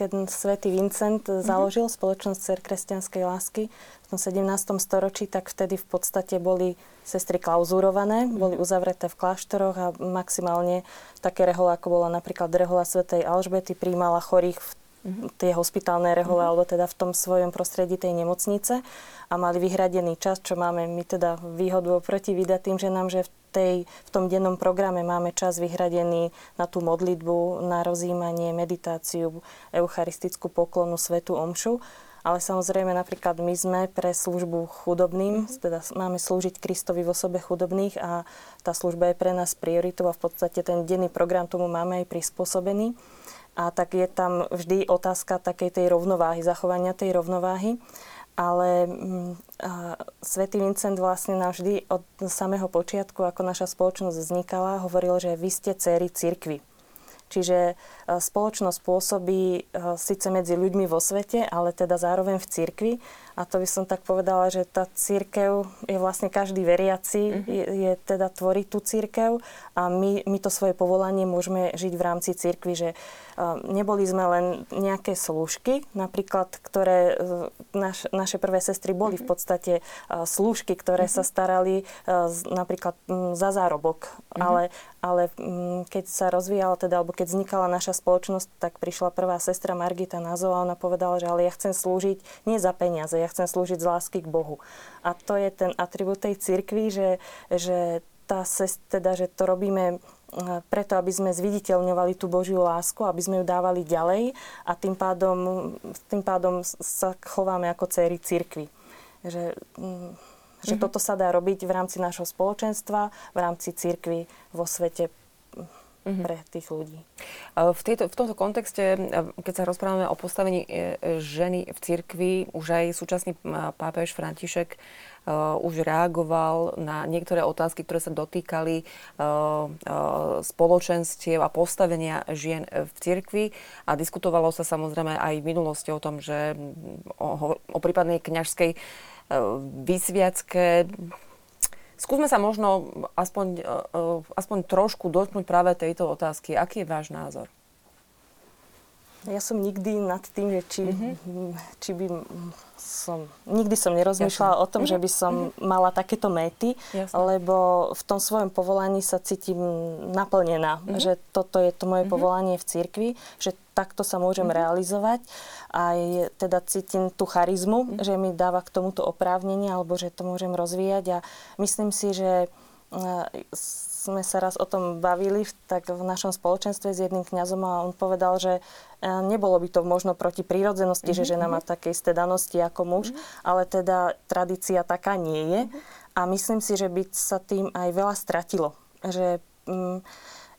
Speaker 4: keď svätý Vincent mm-hmm. založil spoločnosť Cer kresťanskej lásky v tom 17. storočí, tak vtedy v podstate boli sestry klauzurované, mm-hmm. boli uzavreté v kláštoroch a maximálne také rehole, ako bola napríklad rehola svätej Alžbety, príjmala chorých v mm-hmm. tie hospitálne rehole, mm-hmm. alebo teda v tom svojom prostredí tej nemocnice a mali vyhradený čas, čo máme my teda výhodu oproti vydatým ženám, že v tej, v tom dennom programe máme čas vyhradený na tú modlitbu, na rozjímanie, meditáciu, eucharistickú poklonu, svetu omšu. Ale samozrejme napríklad my sme pre službu chudobným, mm-hmm. teda máme slúžiť Kristovi v osobe chudobných a tá služba je pre nás prioritou a v podstate ten denný program tomu máme aj prispôsobený. A tak je tam vždy otázka takej tej rovnováhy, zachovania tej rovnováhy ale mm, svätý Vincent vlastne navždy od samého počiatku, ako naša spoločnosť vznikala, hovoril, že vy ste céry cirkvy. Čiže spoločnosť pôsobí síce medzi ľuďmi vo svete, ale teda zároveň v cirkvi. A to by som tak povedala, že tá církev je vlastne každý veriaci, mm-hmm. je, je teda tvoriť tú církev a my, my to svoje povolanie môžeme žiť v rámci církvy, že uh, neboli sme len nejaké slúžky, napríklad, ktoré uh, naš, naše prvé sestry boli mm-hmm. v podstate uh, slúžky, ktoré mm-hmm. sa starali uh, napríklad um, za zárobok, mm-hmm. ale, ale um, keď sa rozvíjala teda, alebo keď vznikala naša spoločnosť, tak prišla prvá sestra Margita Nazová a ona povedala, že ale ja chcem slúžiť nie za peniaze, ja chcem slúžiť z lásky k Bohu. A to je ten atribút tej cirkvi, že, že tá teda, že to robíme preto, aby sme zviditeľňovali tú Božiu lásku, aby sme ju dávali ďalej a tým pádom, tým pádom sa chováme ako céry cirkvi. Že, mm, že mm-hmm. toto sa dá robiť v rámci našho spoločenstva, v rámci cirkvi vo svete mm-hmm. pre tých ľudí.
Speaker 1: V, tejto, v tomto kontexte, keď sa rozprávame o postavení e, ženy v cirkvi, už aj súčasný pápež František uh, už reagoval na niektoré otázky, ktoré sa dotýkali uh, spoločenstiev a postavenia žien v cirkvi a diskutovalo sa samozrejme aj v minulosti o tom, že o, o prípadnej kňažskej uh, Skúsme sa možno aspoň, e, e, aspoň trošku dotknúť práve tejto otázky. Aký je váš názor?
Speaker 4: Ja som nikdy nad tým, že či, mm-hmm. či by som... Nikdy som nerozmýšľala Jasne. o tom, mm-hmm. že by som mm-hmm. mala takéto méty, Jasne. lebo v tom svojom povolaní sa cítim naplnená. Mm-hmm. Že toto je to moje mm-hmm. povolanie v cirkvi, že takto sa môžem mm-hmm. realizovať. Aj teda cítim tú charizmu, mm-hmm. že mi dáva k tomuto oprávnenie, alebo že to môžem rozvíjať. A myslím si, že sme sa raz o tom bavili tak v našom spoločenstve s jedným kňazom a on povedal, že e, nebolo by to možno proti prírodzenosti, mm-hmm. že žena má mhm. také isté danosti ako muž, mm-hmm. ale teda tradícia taká nie je. Mm-hmm. A myslím si, že by sa tým aj veľa stratilo. Že, mm,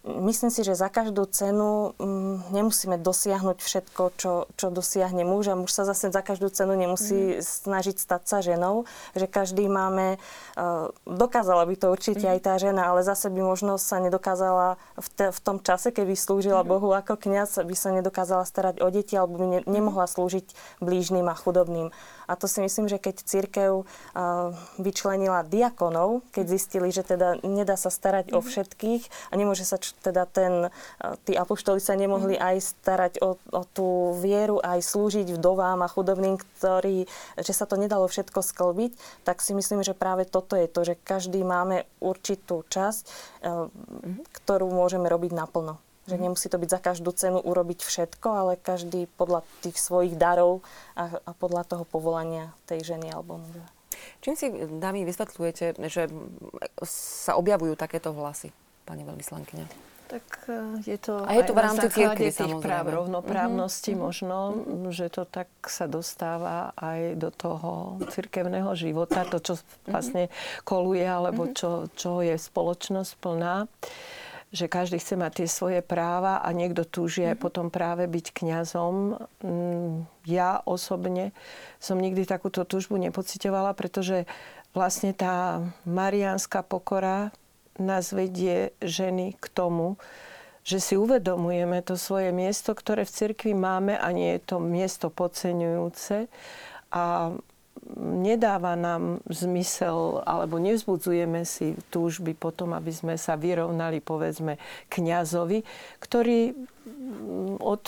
Speaker 4: Myslím si, že za každú cenu mm, nemusíme dosiahnuť všetko, čo, čo dosiahne muž a muž sa zase za každú cenu nemusí mm. snažiť stať sa ženou. Že každý máme, uh, dokázala by to určite mm. aj tá žena, ale zase by možno sa nedokázala v, te, v tom čase, keby slúžila mm. Bohu ako kňaz, by sa nedokázala starať o deti alebo by ne, mhm. nemohla slúžiť blížnym a chudobným. A to si myslím, že keď církev uh, vyčlenila diakonov, keď mhm. zistili, že teda nedá sa starať mm. o všetkých a nemôže sa teda ten, e, tí apoštoli sa nemohli aj starať o, o tú vieru, aj slúžiť vdovám a chudobným, ktorí, že sa to nedalo všetko sklbiť, tak si myslím, že práve toto je to, že každý máme určitú časť, e, ktorú môžeme robiť naplno. Že mhm. nemusí to byť za každú cenu urobiť všetko, ale každý podľa tých svojich darov a, a podľa toho povolania tej ženy alebo muža.
Speaker 1: Čím si, dámy, vysvetľujete, že sa objavujú takéto hlasy? Pani veľvyslankyňa?
Speaker 2: Tak e, je to
Speaker 1: a je to v rámci cirkvi, tých
Speaker 2: práv rovnoprávnosti mm-hmm. možno, mm-hmm. že to tak sa dostáva aj do toho cirkevného života, to, čo mm-hmm. vlastne koluje, alebo mm-hmm. čo, čo je spoločnosť plná. že každý chce mať tie svoje práva a niekto túži aj potom práve byť kňazom. Mm, ja osobne som nikdy takúto túžbu nepocitovala, pretože vlastne tá mariánska pokora nás vedie ženy k tomu, že si uvedomujeme to svoje miesto, ktoré v cirkvi máme a nie je to miesto podceňujúce. A nedáva nám zmysel, alebo nevzbudzujeme si túžby potom, aby sme sa vyrovnali, povedzme, kňazovi, ktorý mm, od,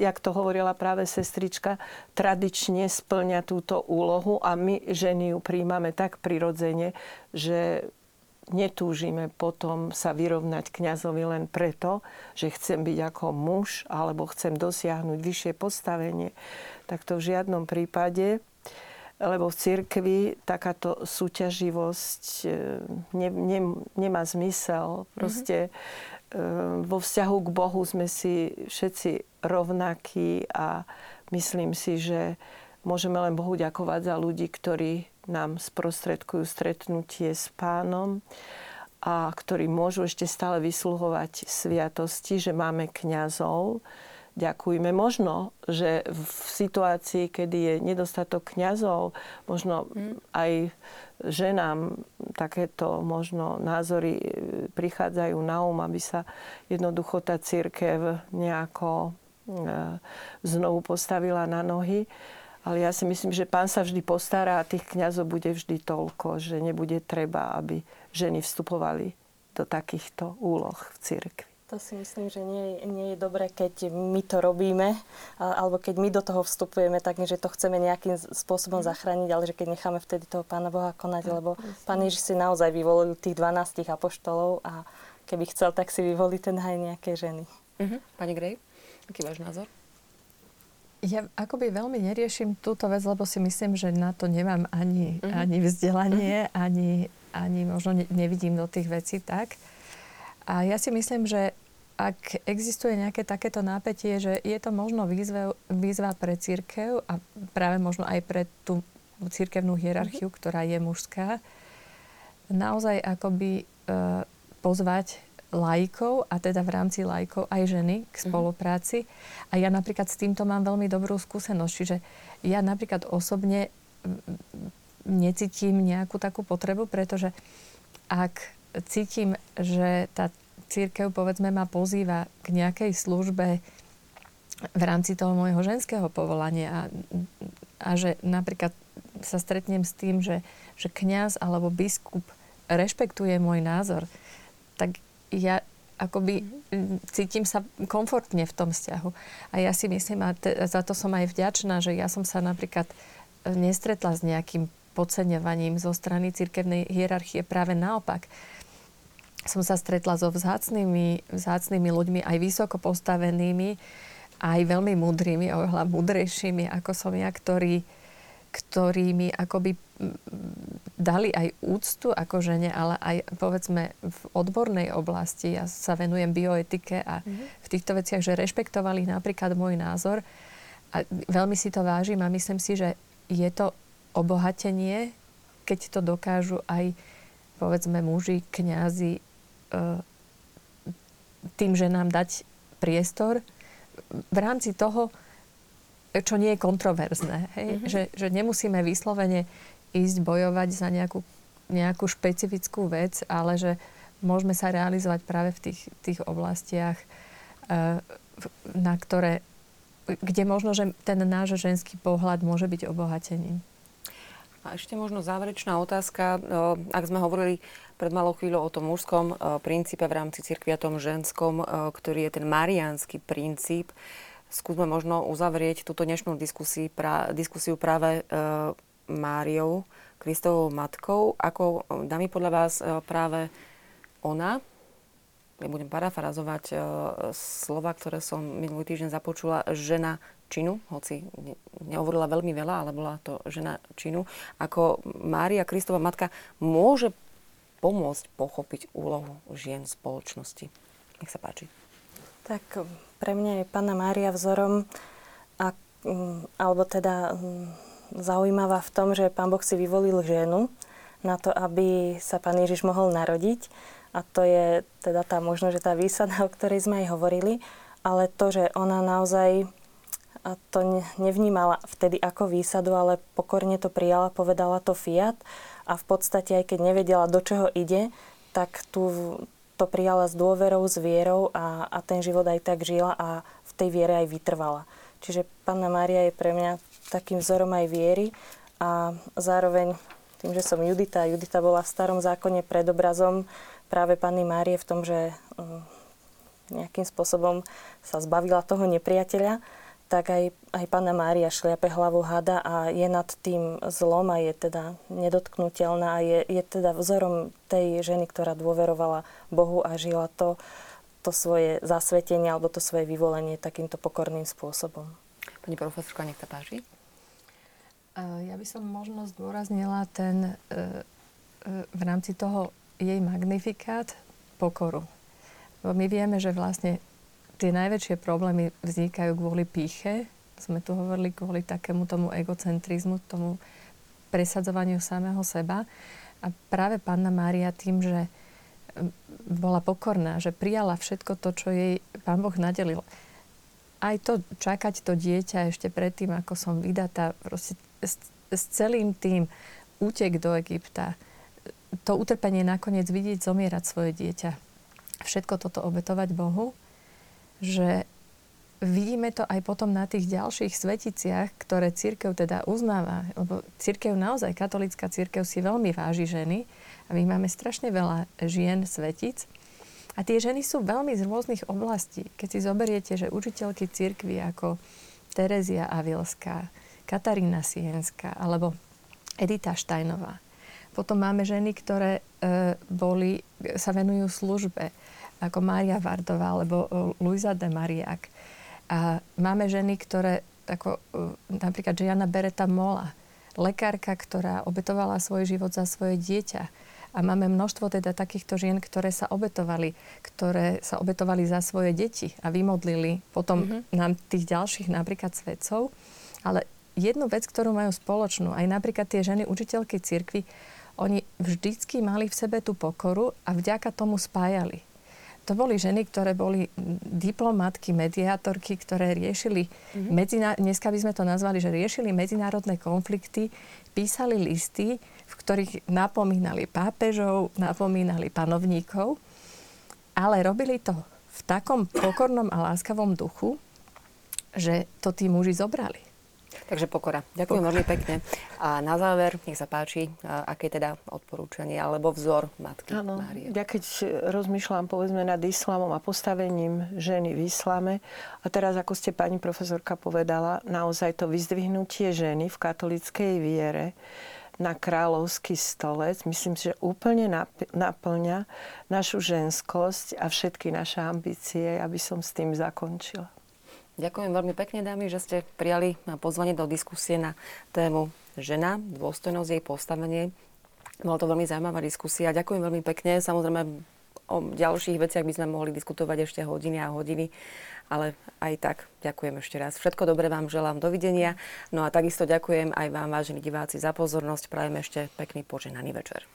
Speaker 2: jak to hovorila práve sestrička, tradične splňa túto úlohu a my ženy ju príjmame tak prirodzene, že netúžime potom sa vyrovnať kňazovi len preto, že chcem byť ako muž alebo chcem dosiahnuť vyššie postavenie. Tak to v žiadnom prípade lebo v cirkvi takáto súťaživosť e, ne, ne, nemá zmysel. Proste mm-hmm. vo vzťahu k Bohu sme si všetci rovnakí a myslím si, že môžeme len Bohu ďakovať za ľudí, ktorí nám sprostredkujú stretnutie s pánom a ktorí môžu ešte stále vysluhovať sviatosti, že máme kňazov, ďakujme. Možno, že v situácii, kedy je nedostatok kňazov, možno mm. aj ženám takéto možno názory e, prichádzajú na um, aby sa jednoducho tá církev nejako e, znovu postavila na nohy. Ale ja si myslím, že pán sa vždy postará a tých kňazov bude vždy toľko, že nebude treba, aby ženy vstupovali do takýchto úloh v cirkvi.
Speaker 4: To si myslím, že nie, nie je dobré, keď my to robíme, alebo keď my do toho vstupujeme, tak že to chceme nejakým spôsobom zachrániť, ale že keď necháme vtedy toho Pána Boha konať, lebo Pán Ježiš si naozaj vyvolil tých 12 apoštolov a keby chcel, tak si vyvolí ten aj nejaké ženy.
Speaker 1: Uh-huh. Pani Grej, aký váš názor?
Speaker 3: Ja akoby veľmi neriešim túto vec, lebo si myslím, že na to nemám ani, uh-huh. ani vzdelanie, uh-huh. ani, ani možno ne, nevidím do tých vecí tak. A ja si myslím, že ak existuje nejaké takéto nápetie, že je to možno výzva, výzva pre církev a práve možno aj pre tú církevnú hierarchiu, mm-hmm. ktorá je mužská, naozaj akoby e, pozvať lajkov a teda v rámci lajkov aj ženy k mhm. spolupráci. Mm-hmm. A ja napríklad s týmto mám veľmi dobrú skúsenosť. Čiže ja napríklad osobne necítim nejakú takú potrebu, pretože ak cítim, že tá církev, povedzme, ma pozýva k nejakej službe v rámci toho môjho ženského povolania a, a že napríklad sa stretnem s tým, že, že kňaz alebo biskup rešpektuje môj názor, tak ja akoby cítim sa komfortne v tom vzťahu. A ja si myslím, a te, za to som aj vďačná, že ja som sa napríklad nestretla s nejakým podceňovaním zo strany cirkevnej hierarchie. Práve naopak som sa stretla so vzácnými, vzácnými ľuďmi, aj vysoko postavenými, aj veľmi múdrymi, oveľa múdrejšími, ako som ja, ktorí, ktorí mi akoby dali aj úctu ako žene, ale aj povedzme v odbornej oblasti, ja sa venujem bioetike a mm-hmm. v týchto veciach, že rešpektovali napríklad môj názor a veľmi si to vážim a myslím si, že je to obohatenie, keď to dokážu aj povedzme muži, kňazi, E, tým, že nám dať priestor v rámci toho, čo nie je kontroverzné. Hej? Mm-hmm. Že, že nemusíme vyslovene ísť bojovať za nejakú, nejakú špecifickú vec, ale že môžeme sa realizovať práve v tých, tých oblastiach, e, na ktoré, kde možno, že ten náš ženský pohľad môže byť obohatením.
Speaker 1: A ešte možno záverečná otázka. Ak sme hovorili pred malou chvíľou o tom mužskom princípe v rámci cirkvi a tom ženskom, ktorý je ten mariánsky princíp, skúsme možno uzavrieť túto dnešnú diskusiu práve Máriou, Kristovou matkou. Ako, dámy podľa vás práve ona, ja budem parafrazovať slova, ktoré som minulý týždeň započula, žena činu, hoci nehovorila veľmi veľa, ale bola to žena činu, ako Mária Kristova matka môže pomôcť pochopiť úlohu žien v spoločnosti. Nech sa páči.
Speaker 4: Tak pre mňa je pána Mária vzorom, a, mm, alebo teda mm, zaujímavá v tom, že pán Boh si vyvolil ženu na to, aby sa pán Ježiš mohol narodiť a to je teda tá možno, že tá výsada, *laughs* o ktorej sme aj hovorili, ale to, že ona naozaj to nevnímala vtedy ako výsadu, ale pokorne to prijala, povedala to Fiat a v podstate aj keď nevedela, do čoho ide, tak tu to prijala s dôverou, s vierou a, a ten život aj tak žila a v tej viere aj vytrvala. Čiže Panna Mária je pre mňa takým vzorom aj viery a zároveň tým, že som Judita, Judita bola v starom zákone pred obrazom práve Panny Márie v tom, že mm, nejakým spôsobom sa zbavila toho nepriateľa, tak aj, aj Panna Mária šliape hlavu hada a je nad tým zlom a je teda nedotknutelná a je, je teda vzorom tej ženy, ktorá dôverovala Bohu a žila to, to svoje zasvetenie alebo to svoje vyvolenie takýmto pokorným spôsobom.
Speaker 1: Pani profesorka, nech sa páči.
Speaker 3: Ja by som možno zdôraznila ten e, e, v rámci toho jej magnifikát pokoru. My vieme, že vlastne tie najväčšie problémy vznikajú kvôli píche. Sme tu hovorili kvôli takému tomu egocentrizmu, tomu presadzovaniu samého seba. A práve Panna Mária tým, že bola pokorná, že prijala všetko to, čo jej Pán Boh nadelil. Aj to čakať to dieťa ešte predtým, ako som vydatá, proste s, s celým tým útek do Egypta, to utrpenie nakoniec vidieť zomierať svoje dieťa. Všetko toto obetovať Bohu že vidíme to aj potom na tých ďalších sveticiach, ktoré církev teda uznáva, lebo církev naozaj, katolická církev si veľmi váži ženy a my máme strašne veľa žien svetic. A tie ženy sú veľmi z rôznych oblastí. Keď si zoberiete, že učiteľky církvy ako Terezia Avilská, Katarína Sienská alebo Edita Štajnová. Potom máme ženy, ktoré e, boli, sa venujú službe ako Mária Vardová alebo Luisa de Mariak. A máme ženy, ktoré, ako napríklad Jana Beretta Mola, lekárka, ktorá obetovala svoj život za svoje dieťa. A máme množstvo teda takýchto žien, ktoré sa obetovali, ktoré sa obetovali za svoje deti a vymodlili potom mm-hmm. nám tých ďalších napríklad svedcov. Ale jednu vec, ktorú majú spoločnú, aj napríklad tie ženy učiteľky cirkvi, oni vždycky mali v sebe tú pokoru a vďaka tomu spájali. To boli ženy, ktoré boli diplomatky, mediátorky, ktoré riešili, mm-hmm. medzina- dneska by sme to nazvali, že riešili medzinárodné konflikty, písali listy, v ktorých napomínali pápežov, napomínali panovníkov, ale robili to v takom pokornom a láskavom duchu, že to tí muži zobrali.
Speaker 1: Takže pokora. Ďakujem pokora. veľmi pekne. A na záver, nech sa páči, aké teda odporúčanie alebo vzor Matky ano, Márie.
Speaker 2: Ja keď rozmýšľam povedzme nad islamom a postavením ženy v islame a teraz, ako ste pani profesorka povedala, naozaj to vyzdvihnutie ženy v katolickej viere na kráľovský stolec, myslím si, že úplne naplňa našu ženskosť a všetky naše ambície, aby som s tým zakončila.
Speaker 1: Ďakujem veľmi pekne, dámy, že ste prijali pozvanie do diskusie na tému žena, dôstojnosť, jej postavenie. Bola to veľmi zaujímavá diskusia. Ďakujem veľmi pekne. Samozrejme, o ďalších veciach by sme mohli diskutovať ešte hodiny a hodiny, ale aj tak ďakujem ešte raz. Všetko dobré vám želám. Dovidenia. No a takisto ďakujem aj vám, vážení diváci, za pozornosť. Prajem ešte pekný poženaný večer.